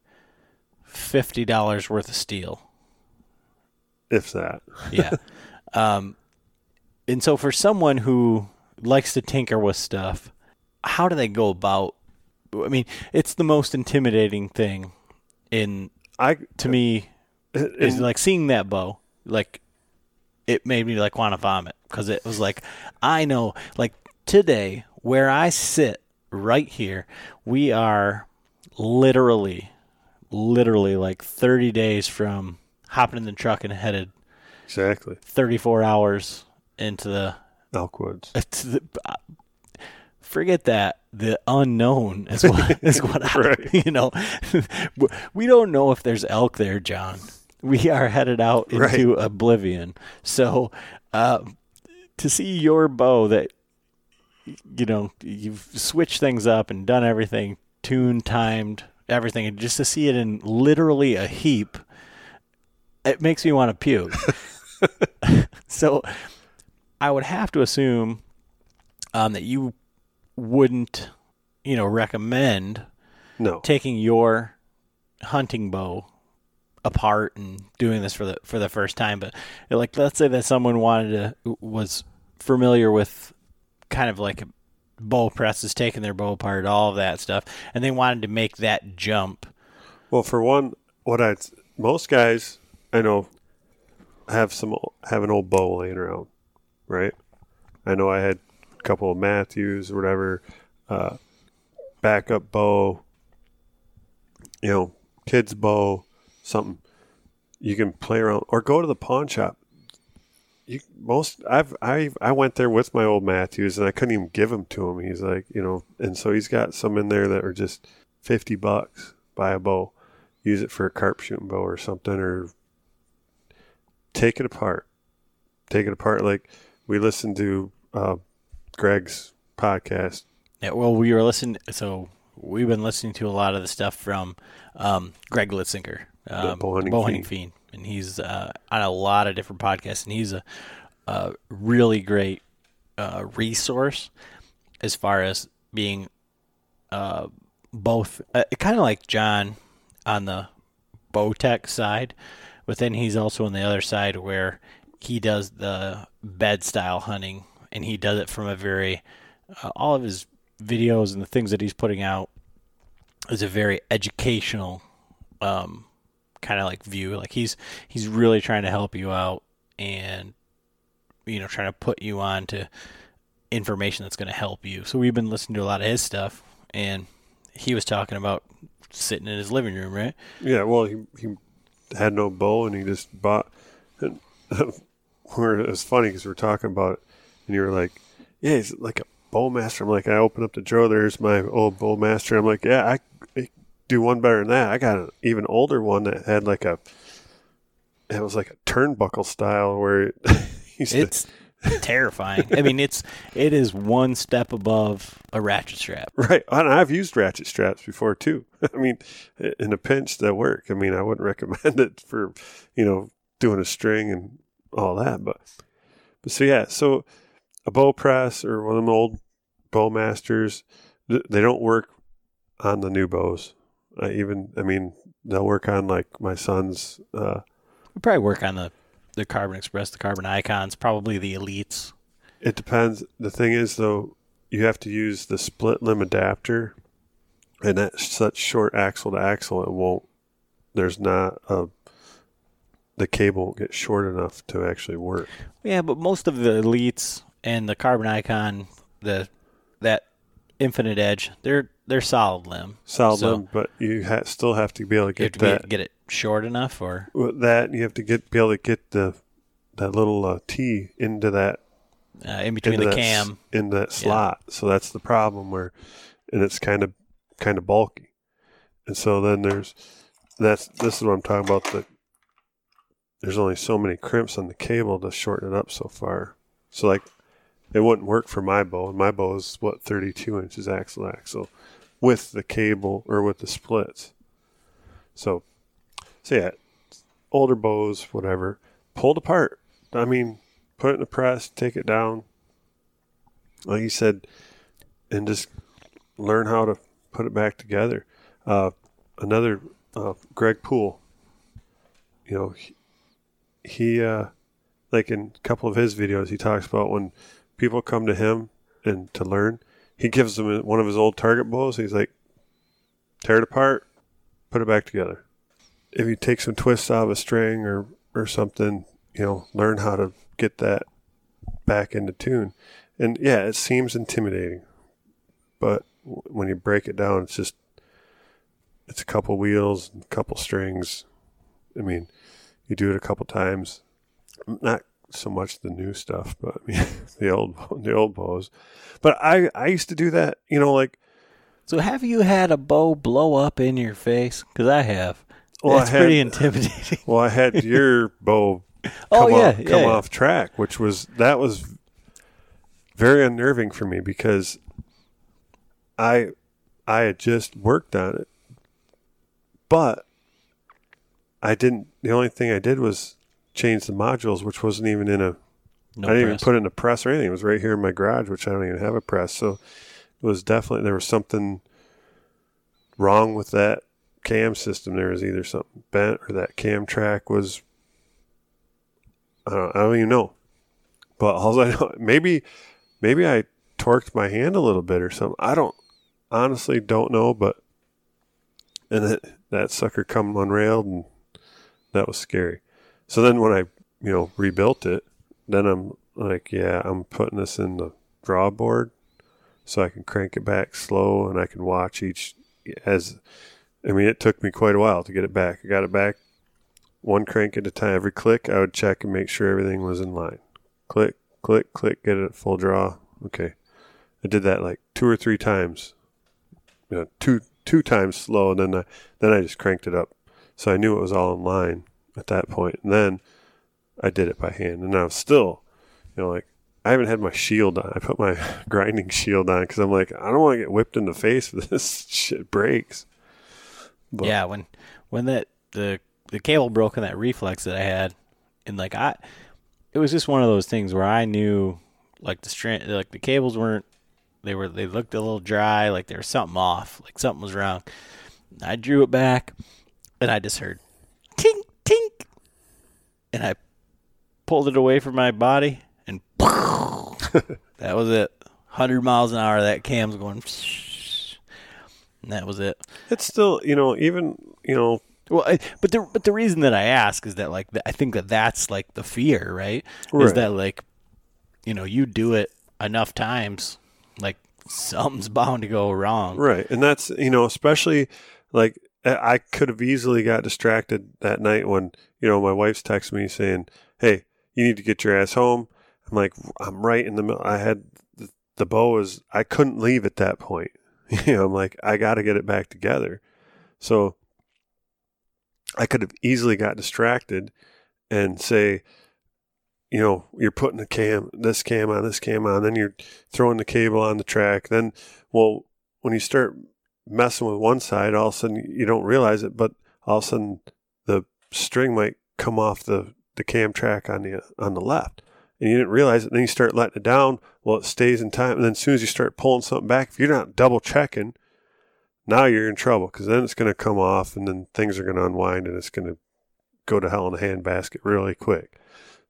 fifty dollars worth of steel. if that. Yeah. um, and so for someone who likes to tinker with stuff, how do they go about? I mean, it's the most intimidating thing in I to me uh, is and- like seeing that bow. Like it made me like want to vomit because it was like I know like today where I sit right here, we are literally, literally like 30 days from hopping in the truck and headed exactly 34 hours into the, Elkwoods. to the uh, forget that the unknown is what is what I, Right. you know we don't know if there's elk there John. We are headed out into oblivion. So uh, to see your bow that you know you've switched things up and done everything tuned timed everything and just to see it in literally a heap it makes me want to puke. So I would have to assume um, that you wouldn't, you know, recommend No, taking your hunting bow apart and doing this for the for the first time. But like, let's say that someone wanted to was familiar with kind of like bow presses, taking their bow apart, all of that stuff, and they wanted to make that jump. Well, for one, what I most guys I know have some have an old bow laying around, right? I know I had couple of Mathews or whatever, uh, backup bow, you know, kids bow, something you can play around or go to the pawn shop. You most I've I I went there with my old Mathews and I couldn't even give them to him. He's like, you know, and so he's got some in there that are just fifty bucks. Buy a bow, use it for a carp shooting bow or something, or take it apart. Take it apart. Like we listened to uh, Greg's podcast. Yeah, well, we were listening. So we've been listening to a lot of the stuff from um, Greg Litzinger, um, Bow Hunting Bow Fiend. Fiend, and he's uh, on a lot of different podcasts, and he's a, a really great uh, resource as far as being uh, both uh, kind of like John on the bow tech side, but then he's also on the other side where he does the bed style hunting, and he does it from a very uh, all of his videos and the things that he's putting out is a very educational um, kind of like view. Like he's he's really trying to help you out and you know trying to put you on to information that's going to help you. So we've been listening to a lot of his stuff, and he was talking about sitting in his living room, right? Yeah, well, he he had no bow and he just bought. And where it was funny because we're talking about and you were like, "Yeah, he's like a bowmaster." I'm like, I open up the drawer. There's my old bowmaster. I'm like, "Yeah, I, I do one better than that. I got an even older one that had like a. It was like a turnbuckle style where it used to- It's terrifying. I mean, it's it is one step above a ratchet strap. Right. And I've used ratchet straps before too. I mean, in a pinch that work. I mean, I wouldn't recommend it for, you know, doing a string and all that, but but so yeah, so a bow press or one of them old bow masters, they don't work on the new bows. I even, I mean, they'll work on like my son's. Uh, We probably work on the the Carbon Express, the Carbon Icons, probably the Elites. it depends. The thing is, though, you have to use the split limb adapter, and that's such short axle to axle, it won't. There's not a. The cable won't get short enough to actually work. Yeah, but most of the Elites and the Carbon Icon, the that Infinite Edge, they're they're solid limb. Solid So- limb, but you ha- still have to be able to You have get to that. be, get it short enough, or that you have to get be able to get the that little uh, T into that uh, in between the that s- cam. in that slot. So that's the problem where, and it's kind of kind of bulky, and so then there's that's this is what I'm talking about. The there's only so many crimps on the cable to shorten it up so far. So like it wouldn't work for my bow, my bow is what 32 inches axle axle with the cable or with the splits. So, so yeah, older bows, whatever, pulled apart. I mean, put it in the press, take it down, like you said, and just learn how to put it back together. Uh, another uh, Greg Poole, you know, he, he uh, like in a couple of his videos, he talks about when people come to him and to learn, he gives them one of his old target bows. He's like, tear it apart, put it back together. If you take some twists out of a string or or something, you know, learn how to get that back into tune. And yeah, it seems intimidating, but when you break it down, it's just it's a couple wheels, a couple strings. I mean, you do it a couple times. Not so much the new stuff, but I mean the old the old bows. But I I used to do that, you know, like So have you had a bow blow up in your face? Because I have. Well, I had- pretty intimidating. well, I had your bow oh come yeah, off, yeah, come yeah. off track, which was that was very unnerving for me because I I had just worked on it, but I didn't. The only thing I did was change the modules, which wasn't even in a. No I didn't even put it in a press or anything. It was right here in my garage, which I don't even have a press. So it was definitely there was something wrong with that cam system. There was either something bent or that cam track was. I don't, I don't even know, but all I know maybe maybe I torqued my hand a little bit or something. I don't honestly don't know, but and that that sucker come unrailed and that was scary. So then when I you know rebuilt it, then I'm like, yeah, I'm putting this in the draw board so I can crank it back slow and I can watch each as I mean it took me quite a while to get it back. I got it back one crank at a time. Every click I would check and make sure everything was in line. Click, click, click, get it at full draw. Okay. I did that like two or three times. You know, two two times slow and then I then I just cranked it up. So I knew it was all in line at that point. And then I did it by hand. And I was still, you know, like I haven't had my shield on. I put my grinding shield on because I'm like, I don't want to get whipped in the face if this shit breaks. But- yeah, when when that the the cable broke in that reflex that I had, and like I, it was just one of those things where I knew like the strand, like the cables weren't, they were they looked a little dry, like there was something off, like something was wrong. I drew it back, and I just heard and I pulled it away from my body, and that was it. Hundred miles an hour, that cam's going, and that was it. It's still, you know, even, you know, Well, I, but the but the reason that I ask is that like I think that that's like the fear, right? Is that like you know you do it enough times, like something's bound to go wrong. Right. And that's, you know, especially like I could have easily got distracted that night when, you know, my wife's texting me saying, Hey, you need to get your ass home. I'm like, I'm right in the middle. I had the, the bow is, I couldn't leave at that point. you know, I'm like, I got to get it back together. So I could have easily got distracted and say, you know, you're putting the cam, this cam on, this cam on, then you're throwing the cable on the track. Then, well, when you start messing with one side, all of a sudden you don't realize it, but all of a sudden the string might come off the, the cam track on the on the left, and you didn't realize it. Then you start letting it down. Well, it stays in time. And then as soon as you start pulling something back, if you're not double checking, now you're in trouble because then it's going to come off and then things are going to unwind and it's going to go to hell in a handbasket really quick.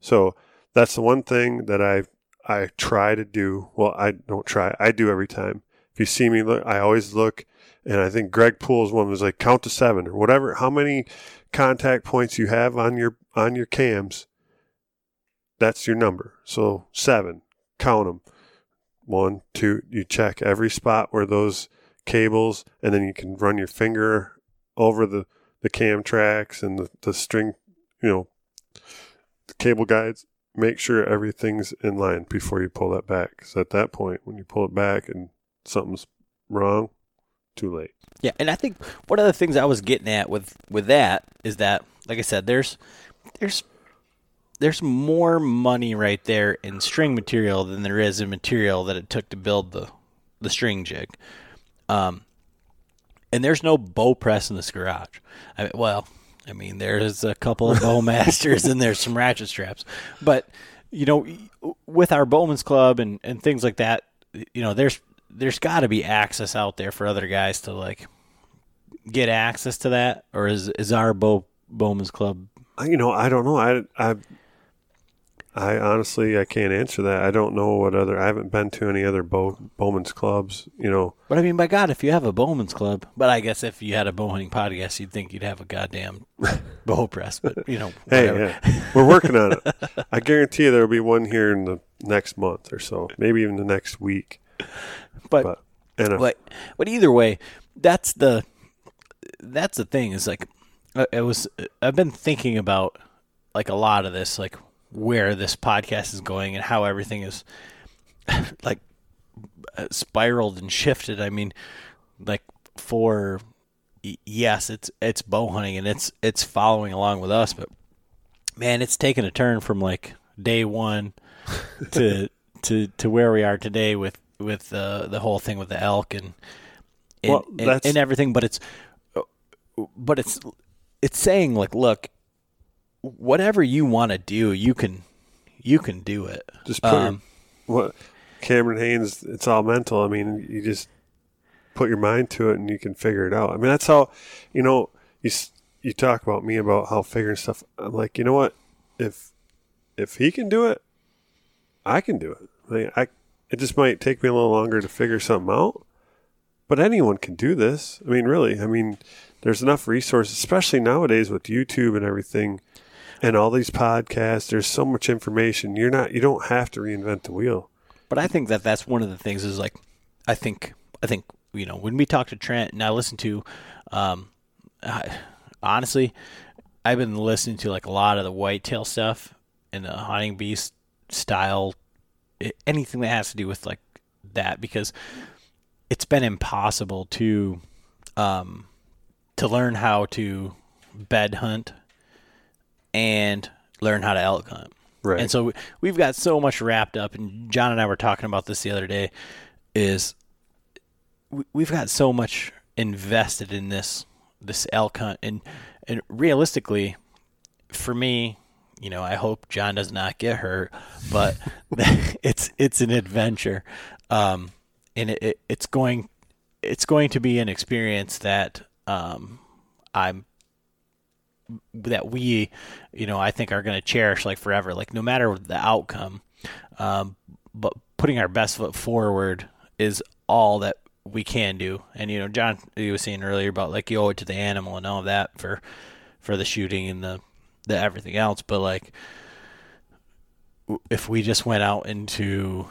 So that's the one thing that I I try to do. Well, I don't try. I do every time. If you see me look, I always look, and I think Greg Poole's one was like count to seven or whatever. How many contact points you have on your on your cams? That's your number. So seven. Count them. One, two. You check every spot where those cables, and then you can run your finger over the the cam tracks and the, the string, you know, the cable guides. Make sure everything's in line before you pull that back. Because at that point, when you pull it back and something's wrong, too late. Yeah, and I think one of the things I was getting at with with that is that, like I said, there's there's there's more money right there in string material than there is in material that it took to build the the string jig. Um, and there's no bow press in this garage. I, mean, well, I mean, there's a couple of bow masters and there's some ratchet straps, but you know, with our Bowman's Club and and things like that, you know, there's there's got to be access out there for other guys to like get access to that, or is is our bow Bowman's Club? I- You know, I don't know. I I I honestly I can't answer that. I don't know what other. I haven't been to any other bow, Bowman's clubs. You know, But I mean, by God, if you have a Bowman's Club, but I guess if you had a bow hunting podcast, you'd think you'd have a goddamn bow press. But you know, hey, yeah, we're working on it. I guarantee you there will be one here in the next month or so, maybe even the next week. But But but but either way, that's the that's the thing is like I- I was I've been thinking about like a lot of this like where this podcast is going and how everything is like uh, spiraled and shifted. I mean, like for yes, it's it's bow hunting and it's it's following along with us, but man, it's taken a turn from like day one to to to where we are today with with uh, the whole thing with the elk and and, Well, and, and everything. But it's but it's it's saying like, look, whatever you want to do, you can you can do it. just put Um, your, what Cameron Hanes. It's all mental. I mean, you just put your mind to it and you can figure it out. I mean, that's how you know you you talk about me about how figuring stuff. I'm like, you know what? If if he can do it, I can do it. I, mean, I it just might take me a little longer to figure something out, but anyone can do this. I mean, really. I mean, there's enough resources, especially nowadays with YouTube and everything, and all these podcasts. There's so much information. You're not. You don't have to reinvent the wheel. But I think that that's one of the things is like, I think, I think, you know, when we talk to Trent and I listen to, um, I, honestly, I've been listening to like a lot of the whitetail stuff and the hunting beast style, anything that has to do with like that because it's been impossible to, um, to learn how to bed hunt and learn how to elk hunt. Right. And so we- we've got so much wrapped up, and John and I were talking about this the other day. Is we've got so much invested in this this elk hunt, and and realistically, for me, you know, I hope John does not get hurt, but it's it's an adventure, um, and it, it, it's going it's going to be an experience that um, I'm that we, you know, I think are going to cherish like forever, like no matter the outcome. Um, but putting our best foot forward is all that we can do. And you know, John, you was saying earlier about like you owe it to the animal and all of that for for the shooting and the the everything else. But like, if we just went out into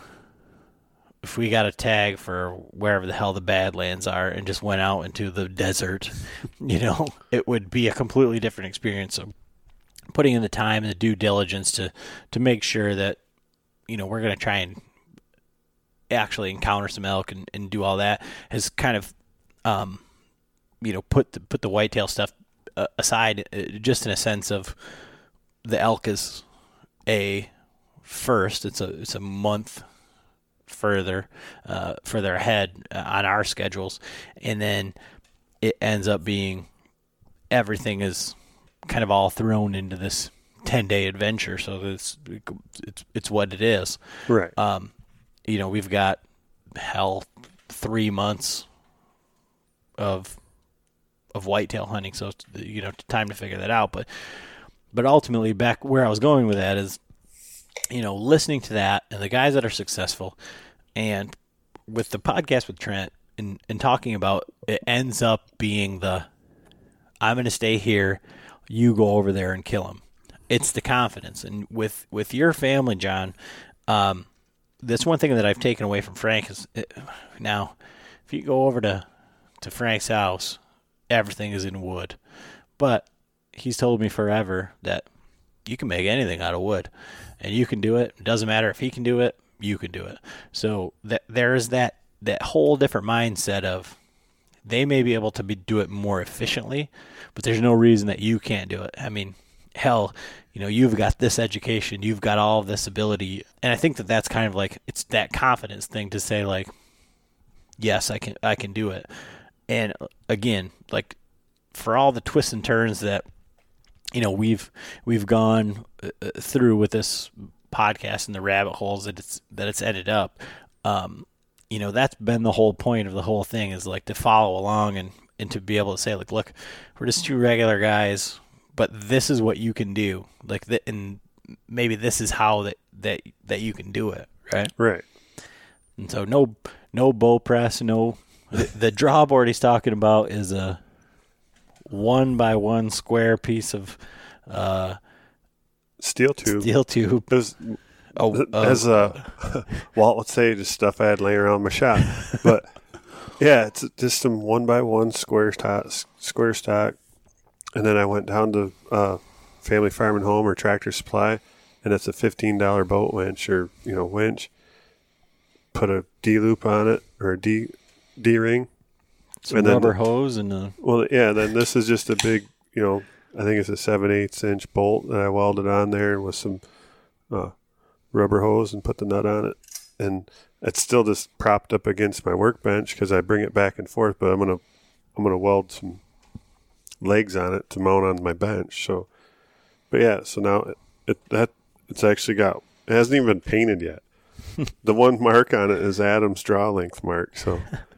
if we got a tag for wherever the hell the Badlands are and just went out into the desert, you know, it would be a completely different experience. So putting in the time and the due diligence to to make sure that you know we're going to try and actually encounter some elk and, and do all that has kind of um you know put the put the whitetail stuff aside uh, just in a sense of the elk is a first it's a it's a month further uh, further ahead uh, on our schedules, and then it ends up being everything is kind of all thrown into this ten day adventure, so it's it's it's what it is. Right. Um, you know, we've got hell three months of of whitetail hunting, so you know, time to figure that out. But but ultimately, back where I was going with that is, you know, listening to that and the guys that are successful, and with the podcast with Trent and and talking about it ends up being the I'm going to stay here, you go over there and kill him. It's the confidence, and with with your family, John. Um, that's one thing that I've taken away from Frank is uh, now, if you go over to to Frank's house, everything is in wood, but he's told me forever that you can make anything out of wood, and you can do it. It doesn't matter if he can do it, you can do it. So that there is that that whole different mindset of they may be able to be, do it more efficiently, but there's no reason that you can't do it. I mean, hell, you know, you've got this education, you've got all this ability, and I think that that's kind of like it's that confidence thing to say like, yes, I can, I can do it. And again, like for all the twists and turns that you know we've we've gone uh, uh, through with this podcast and the rabbit holes that it's that it's ended up. Um, you know that's been the whole point of the whole thing is like to follow along and and to be able to say like look we're just two regular guys but this is what you can do like that and maybe this is how that that that you can do it right right. and so no no bow press no the, the draw board he's talking about is a one by one square piece of uh Steel tube. steel tube oh, oh, as a well, let's say just stuff I had laying around my shop. But yeah, it's just some one by one square stock, square stock, and then I went down to uh, Family Farm and Home or Tractor Supply, and it's a fifteen dollar boat winch or you know winch. Put a D loop on it or a D D ring. some and rubber the- hose and a Well, yeah. Then this is just a big, you know, I think it's a seven eighths inch bolt that I welded on there with some uh, rubber hose and put the nut on it, and it's still just propped up against my workbench because I bring it back and forth. But I'm gonna I'm gonna weld some legs on it to mount on my bench. So, but yeah, so now it, it that it's actually got it hasn't even been painted yet. the one mark on it is Adam's draw length mark. So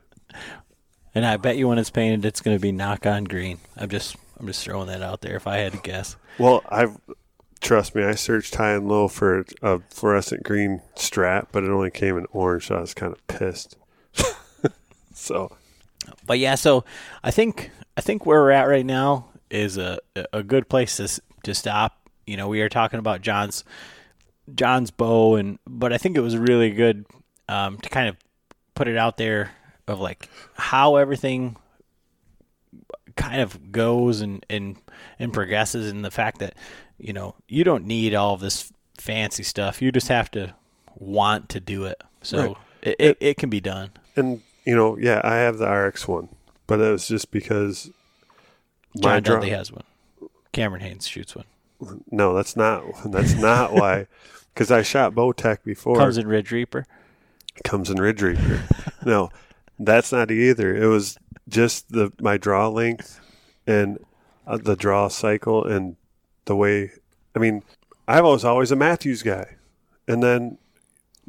and I bet you when it's painted it's going to be Nock On green. I'm just I'm just throwing that out there if I had to guess. Well, I've trust me, I searched high and low for a fluorescent green strap, but it only came in orange, so I was kind of pissed. so But yeah, so I think I think where we're at right now is a a good place to to stop. You know, we are talking about John's John's bow, and but I think it was really good um, to kind of put it out there of like how everything kind of goes and and and progresses, and the fact that you know you don't need all of this fancy stuff. You just have to want to do it. So Right. it, it it can be done. and you know, yeah, I have the RX one, but it was just because John. Dudley has one. Cameron Hanes shoots one. No, that's not. That's not why. Because I shot Bowtech before. Comes in Ridge Reaper. comes in Ridge Reaper. no, that's not either. It was just the my draw length and uh, the draw cycle and the way. I mean, I was always a Mathews guy, and then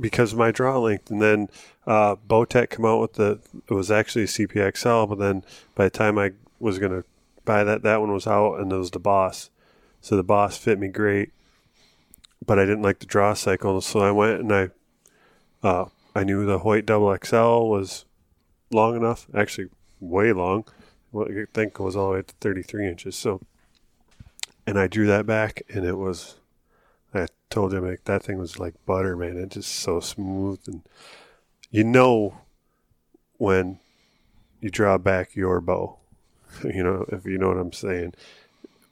because of my draw length, and then uh, Bowtech come out with the. It was actually a CPXL, but then by the time I was gonna buy that, that one was out, and it was the Boss. So the Boss fit me great, but I didn't like the draw cycle, so I went and I uh, I knew the Hoyt Double XL was long enough, actually way long. What I think it was all the way to 33 inches. So, and I drew that back, and it was. I told him like, that thing was like butter, man. It's just so smooth, and you know when you draw back your bow. You know, if you know what I'm saying,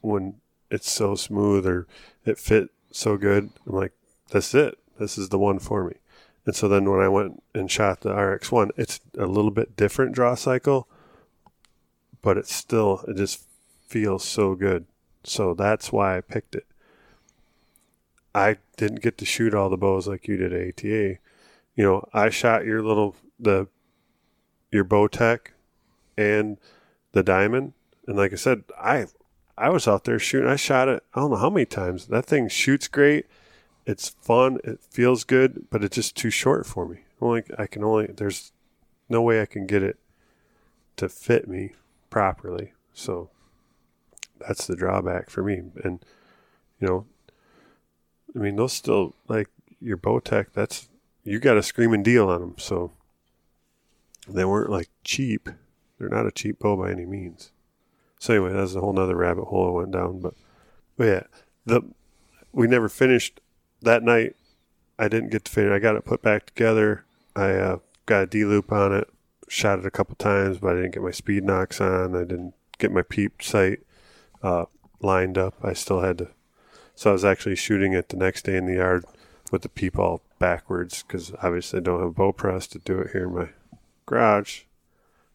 when it's so smooth or it fit so good, I'm like, that's it. This is the one for me. And so then when I went and shot the RX1, it's a little bit different draw cycle, but it's still, it just feels so good. So that's why I picked it. I didn't get to shoot all the bows like you did at ATA. You know, I shot your little, the, your Bowtech and the diamond. And like I said, I, I was out there shooting. I shot it. I don't know how many times. That thing shoots great. It's fun. It feels good, but it's just too short for me. Only I can only. There's no way I can get it to fit me properly. So that's the drawback for me. And you know, I mean, those still like your Bowtech. That's you got a screaming deal on them. So they weren't like cheap. They're not a cheap bow by any means. So anyway, that's a whole nother rabbit hole I went down. But, but yeah, the we never finished that night. I didn't get to finish. I got it put back together. I uh, got a D loop on it. Shot it a couple times, but I didn't get my speed nocks on. I didn't get my peep sight uh, lined up. I still had to. So I was actually shooting it the next day in the yard with the peep all backwards because obviously I don't have a bow press to do it here in my garage.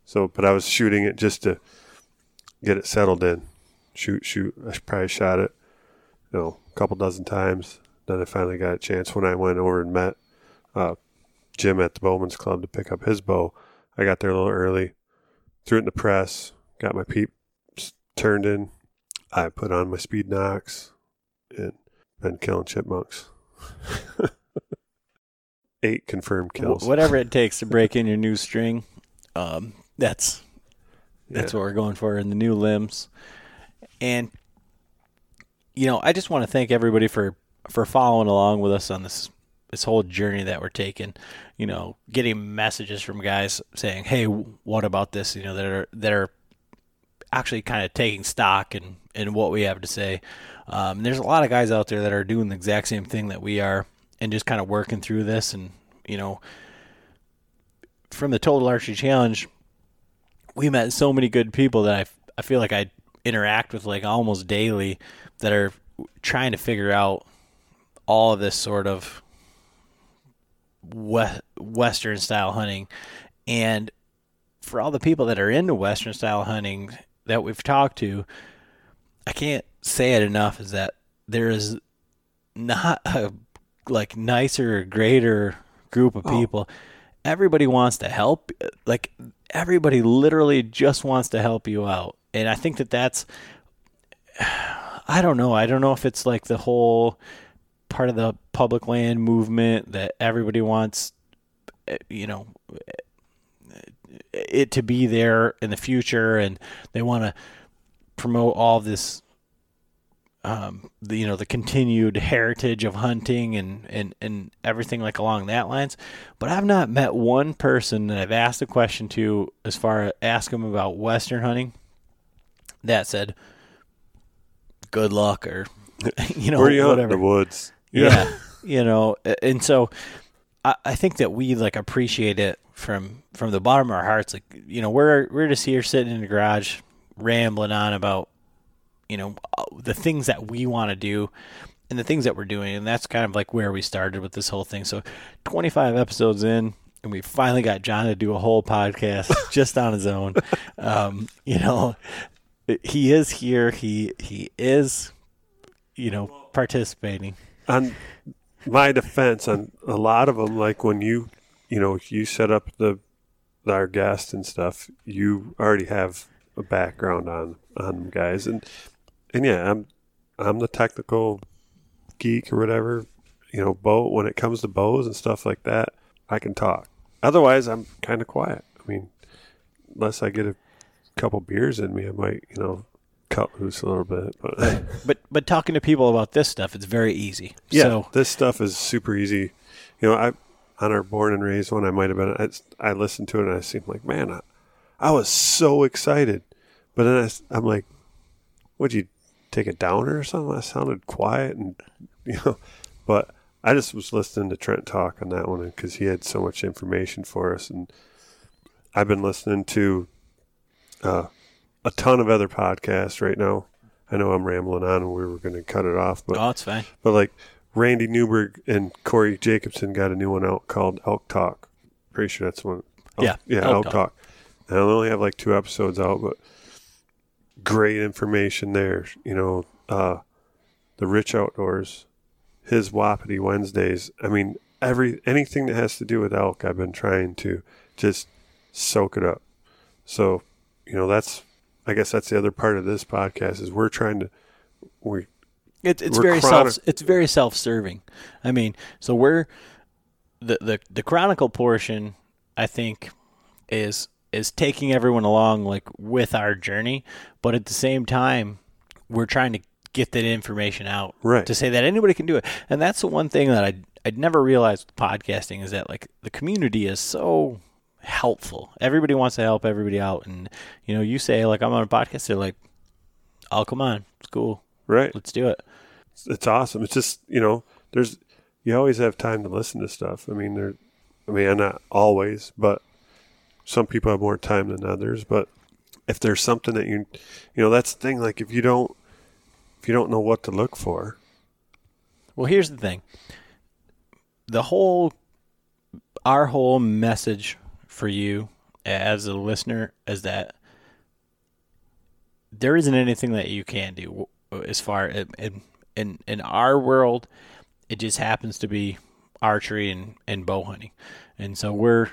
So, but I was shooting it just to get it settled in. Shoot, shoot. I probably shot it, you know, a couple dozen times. Then I finally got a chance when I went over and met uh, Jim at the Bowman's Club to pick up his bow. I got there a little early, threw it in the press, got my peep turned in. I put on my speed nocks and been killing chipmunks. Eight confirmed kills. Whatever it takes to break in your new string, um, that's that's Yeah. what we're going for in the new limbs. And you know, I just want to thank everybody for for following along with us on this this whole journey that we're taking. You know, getting messages from guys saying, "Hey, what about this?" You know, that are that are actually kind of taking stock in in what we have to say. Um, there's a lot of guys out there that are doing the exact same thing that we are, and just kind of working through this. And you know, from the Total Archery Challenge, we met so many good people that I, I feel like I interact with like almost daily that are trying to figure out all of this sort of Western style hunting. And for all the people that are into Western style hunting that we've talked to, I can't say it enough is that there is not a like nicer greater group of oh. people. Everybody wants to help. Like everybody literally just wants to help you out. And I think that that's I don't know. I don't know if it's like the whole part of the public land movement that everybody wants eh, you know it to be there in the future and they want to promote all this um, the, you know the continued heritage of hunting and, and, and everything like along that lines. But I've not met one person that I've asked a question to as far as ask them about western hunting that said good luck or you know Where are you out in whatever. The woods? Yeah. you know, and so I, I think that we like appreciate it from from the bottom of our hearts. Like, you know, we're we're just here sitting in the garage rambling on about you know uh, the things that we want to do and the things that we're doing, and that's kind of like where we started with this whole thing. So, 25 episodes in. And we finally got John to do a whole podcast just on his own. Um, you know, he is here. He he is, you know, participating. On my defense on a lot of them like when you you know you set up the our guest and stuff you already have a background on on guys. And and yeah i'm i'm the technical geek or whatever you know bow when it comes to bows and stuff like that i can talk. Otherwise i'm kind of quiet. I mean unless i get a couple beers in me i might you know cut loose a little bit but But but talking to people about this stuff, it's very easy. Yeah, So this stuff is super easy. You know, I on our born and raised one, I might have been. I, I listened to it and I seemed like, man, I, I was so excited. But then I, am like, would you take a downer or something? I sounded quiet and you know, but I just was listening to Trent talk on that one because he had so much information for us, and I've been listening to uh, a ton of other podcasts right now. I know I'm rambling on, and we were going to cut it off, but oh, it's fine. but like Randy Newberg and Corey Jacobsen got a new one out called Elk Talk. Pretty sure that's one. Elk- Yeah, yeah, Elk Elk, Talk. Talk. And I only have like two episodes out, but great information there. You know, uh, the Rich Outdoors, his Wapiti Wednesdays. I mean, every anything that has to do with elk, I've been trying to just soak it up. So, you know, that's I guess that's the other part of this podcast is we're trying to we It's it's very chronic- self it's very self serving. I mean, so we're the, the the chronicle portion I think is is taking everyone along like with our journey, but at the same time we're trying to get that information out Right. to say that anybody can do it. And that's the one thing that i'd I'd never realized with podcasting is that like the community is so helpful. Everybody wants to help everybody out and you know, you say like I'm on a podcast they're like, "Oh, come on. It's cool. right. Let's do it." It's awesome. It's just you know there's you always have time to listen to stuff. I mean there, I mean not always, but some people have more time than others. But if there's something that you you know that's the thing. Like if you don't if you don't know what to look for, Well, here's the thing. The whole, our whole message for you as a listener is that there isn't anything that you can do as far in in in our world. It just happens to be archery and, and bow hunting, and so we're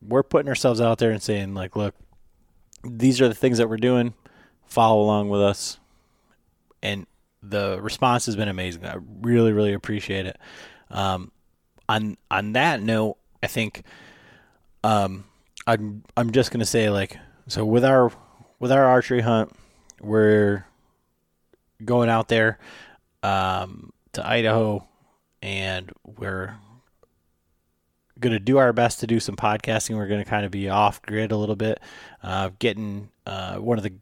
we're putting ourselves out there and saying like, look, these are the things that we're doing. Follow along with us, and the response has been amazing. I really, really appreciate it. Um, on on that note, I think um, I'm I'm just gonna say like so with our with our archery hunt, we're going out there um, to Idaho, and we're going to do our best to do some podcasting. We're going to kind of be off grid a little bit, uh, getting uh, one of the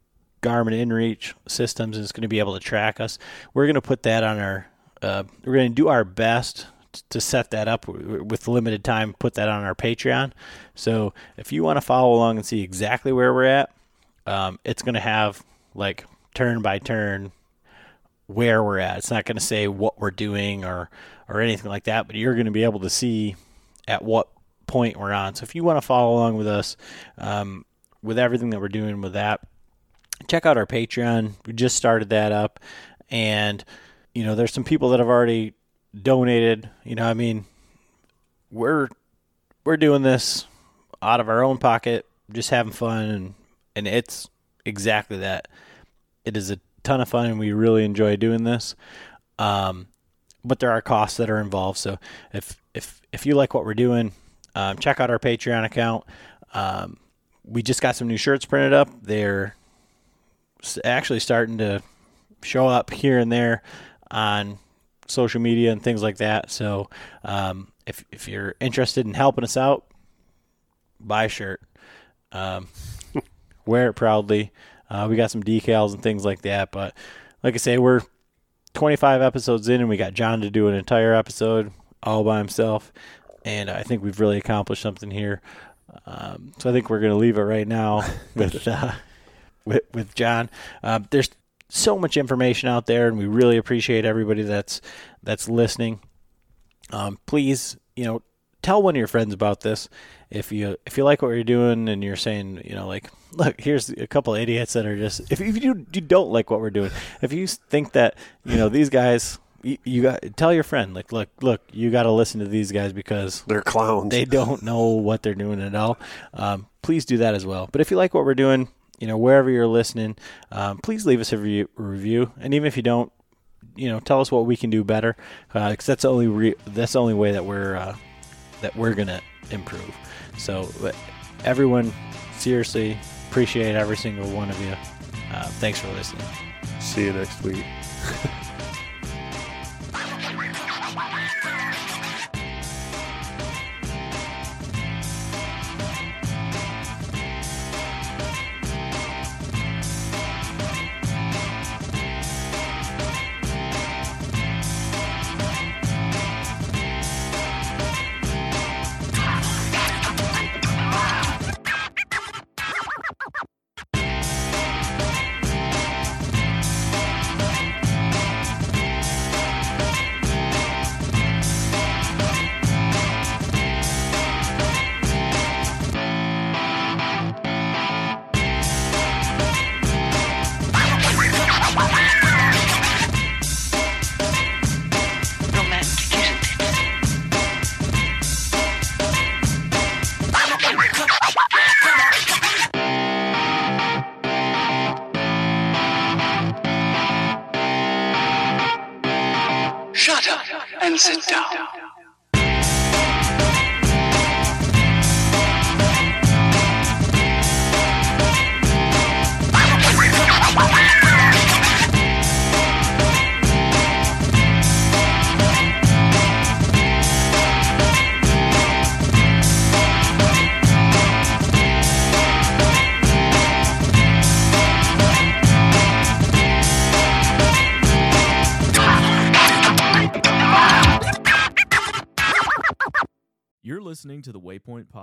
Garmin InReach systems is going to be able to track us. We're going to put that on our. Uh, we're going to do our best to set that up with limited time. Put that on our Patreon. So if you want to follow along and see exactly where we're at, um, it's going to have like turn by turn where we're at. It's not going to say what we're doing or or anything like that, but you're going to be able to see at what point we're on. So if you want to follow along with us um, with everything that we're doing with that, check out our Patreon. We just started that up, and you know there's some people that have already donated. You know, I mean, we're we're doing this out of our own pocket, just having fun, and and it's exactly that. It is a ton of fun, and we really enjoy doing this. Um, but there are costs that are involved. So if if if you like what we're doing, um, check out our Patreon account. Um, we just got some new shirts printed up. They're actually starting to show up here and there on social media and things like that. So um, if if you're interested in helping us out, buy a shirt. Um, wear it proudly. Uh, we got some decals and things like that. But like I say, we're 25 episodes in, and we got John to do an entire episode all by himself. And I think we've really accomplished something here. Um, so I think we're going to leave it right now with uh, with, with John. Uh, there's so much information out there, and we really appreciate everybody that's that's listening. Um, please, you know, tell one of your friends about this. If you if you like what you're doing and you're saying, you know, like, look, here's a couple of idiots that are just. If, if you you don't like what we're doing, if you think that you know these guys, you, you got tell your friend, like, look, look, you got to listen to these guys because they're clowns. they don't know what they're doing at all. Um, please do that as well. But if you like what we're doing, you know, wherever you're listening, um, please leave us a review. And even if you don't, you know, tell us what we can do better, because that's the only re- that's the only way that we're uh, that we're gonna improve. So, everyone, seriously, appreciate every single one of you. Uh, thanks for listening. See you next week.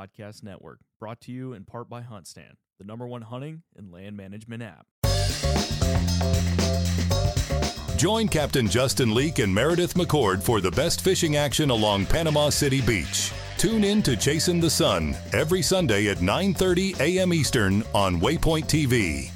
Podcast Network, brought to you in part by HuntStand, the number one hunting and land management app. Join Captain Justin Leake and Meredith McCord for the best fishing action along Panama City Beach. Tune in to Chasing the Sun every Sunday at 9:30 a.m. Eastern on Waypoint TV.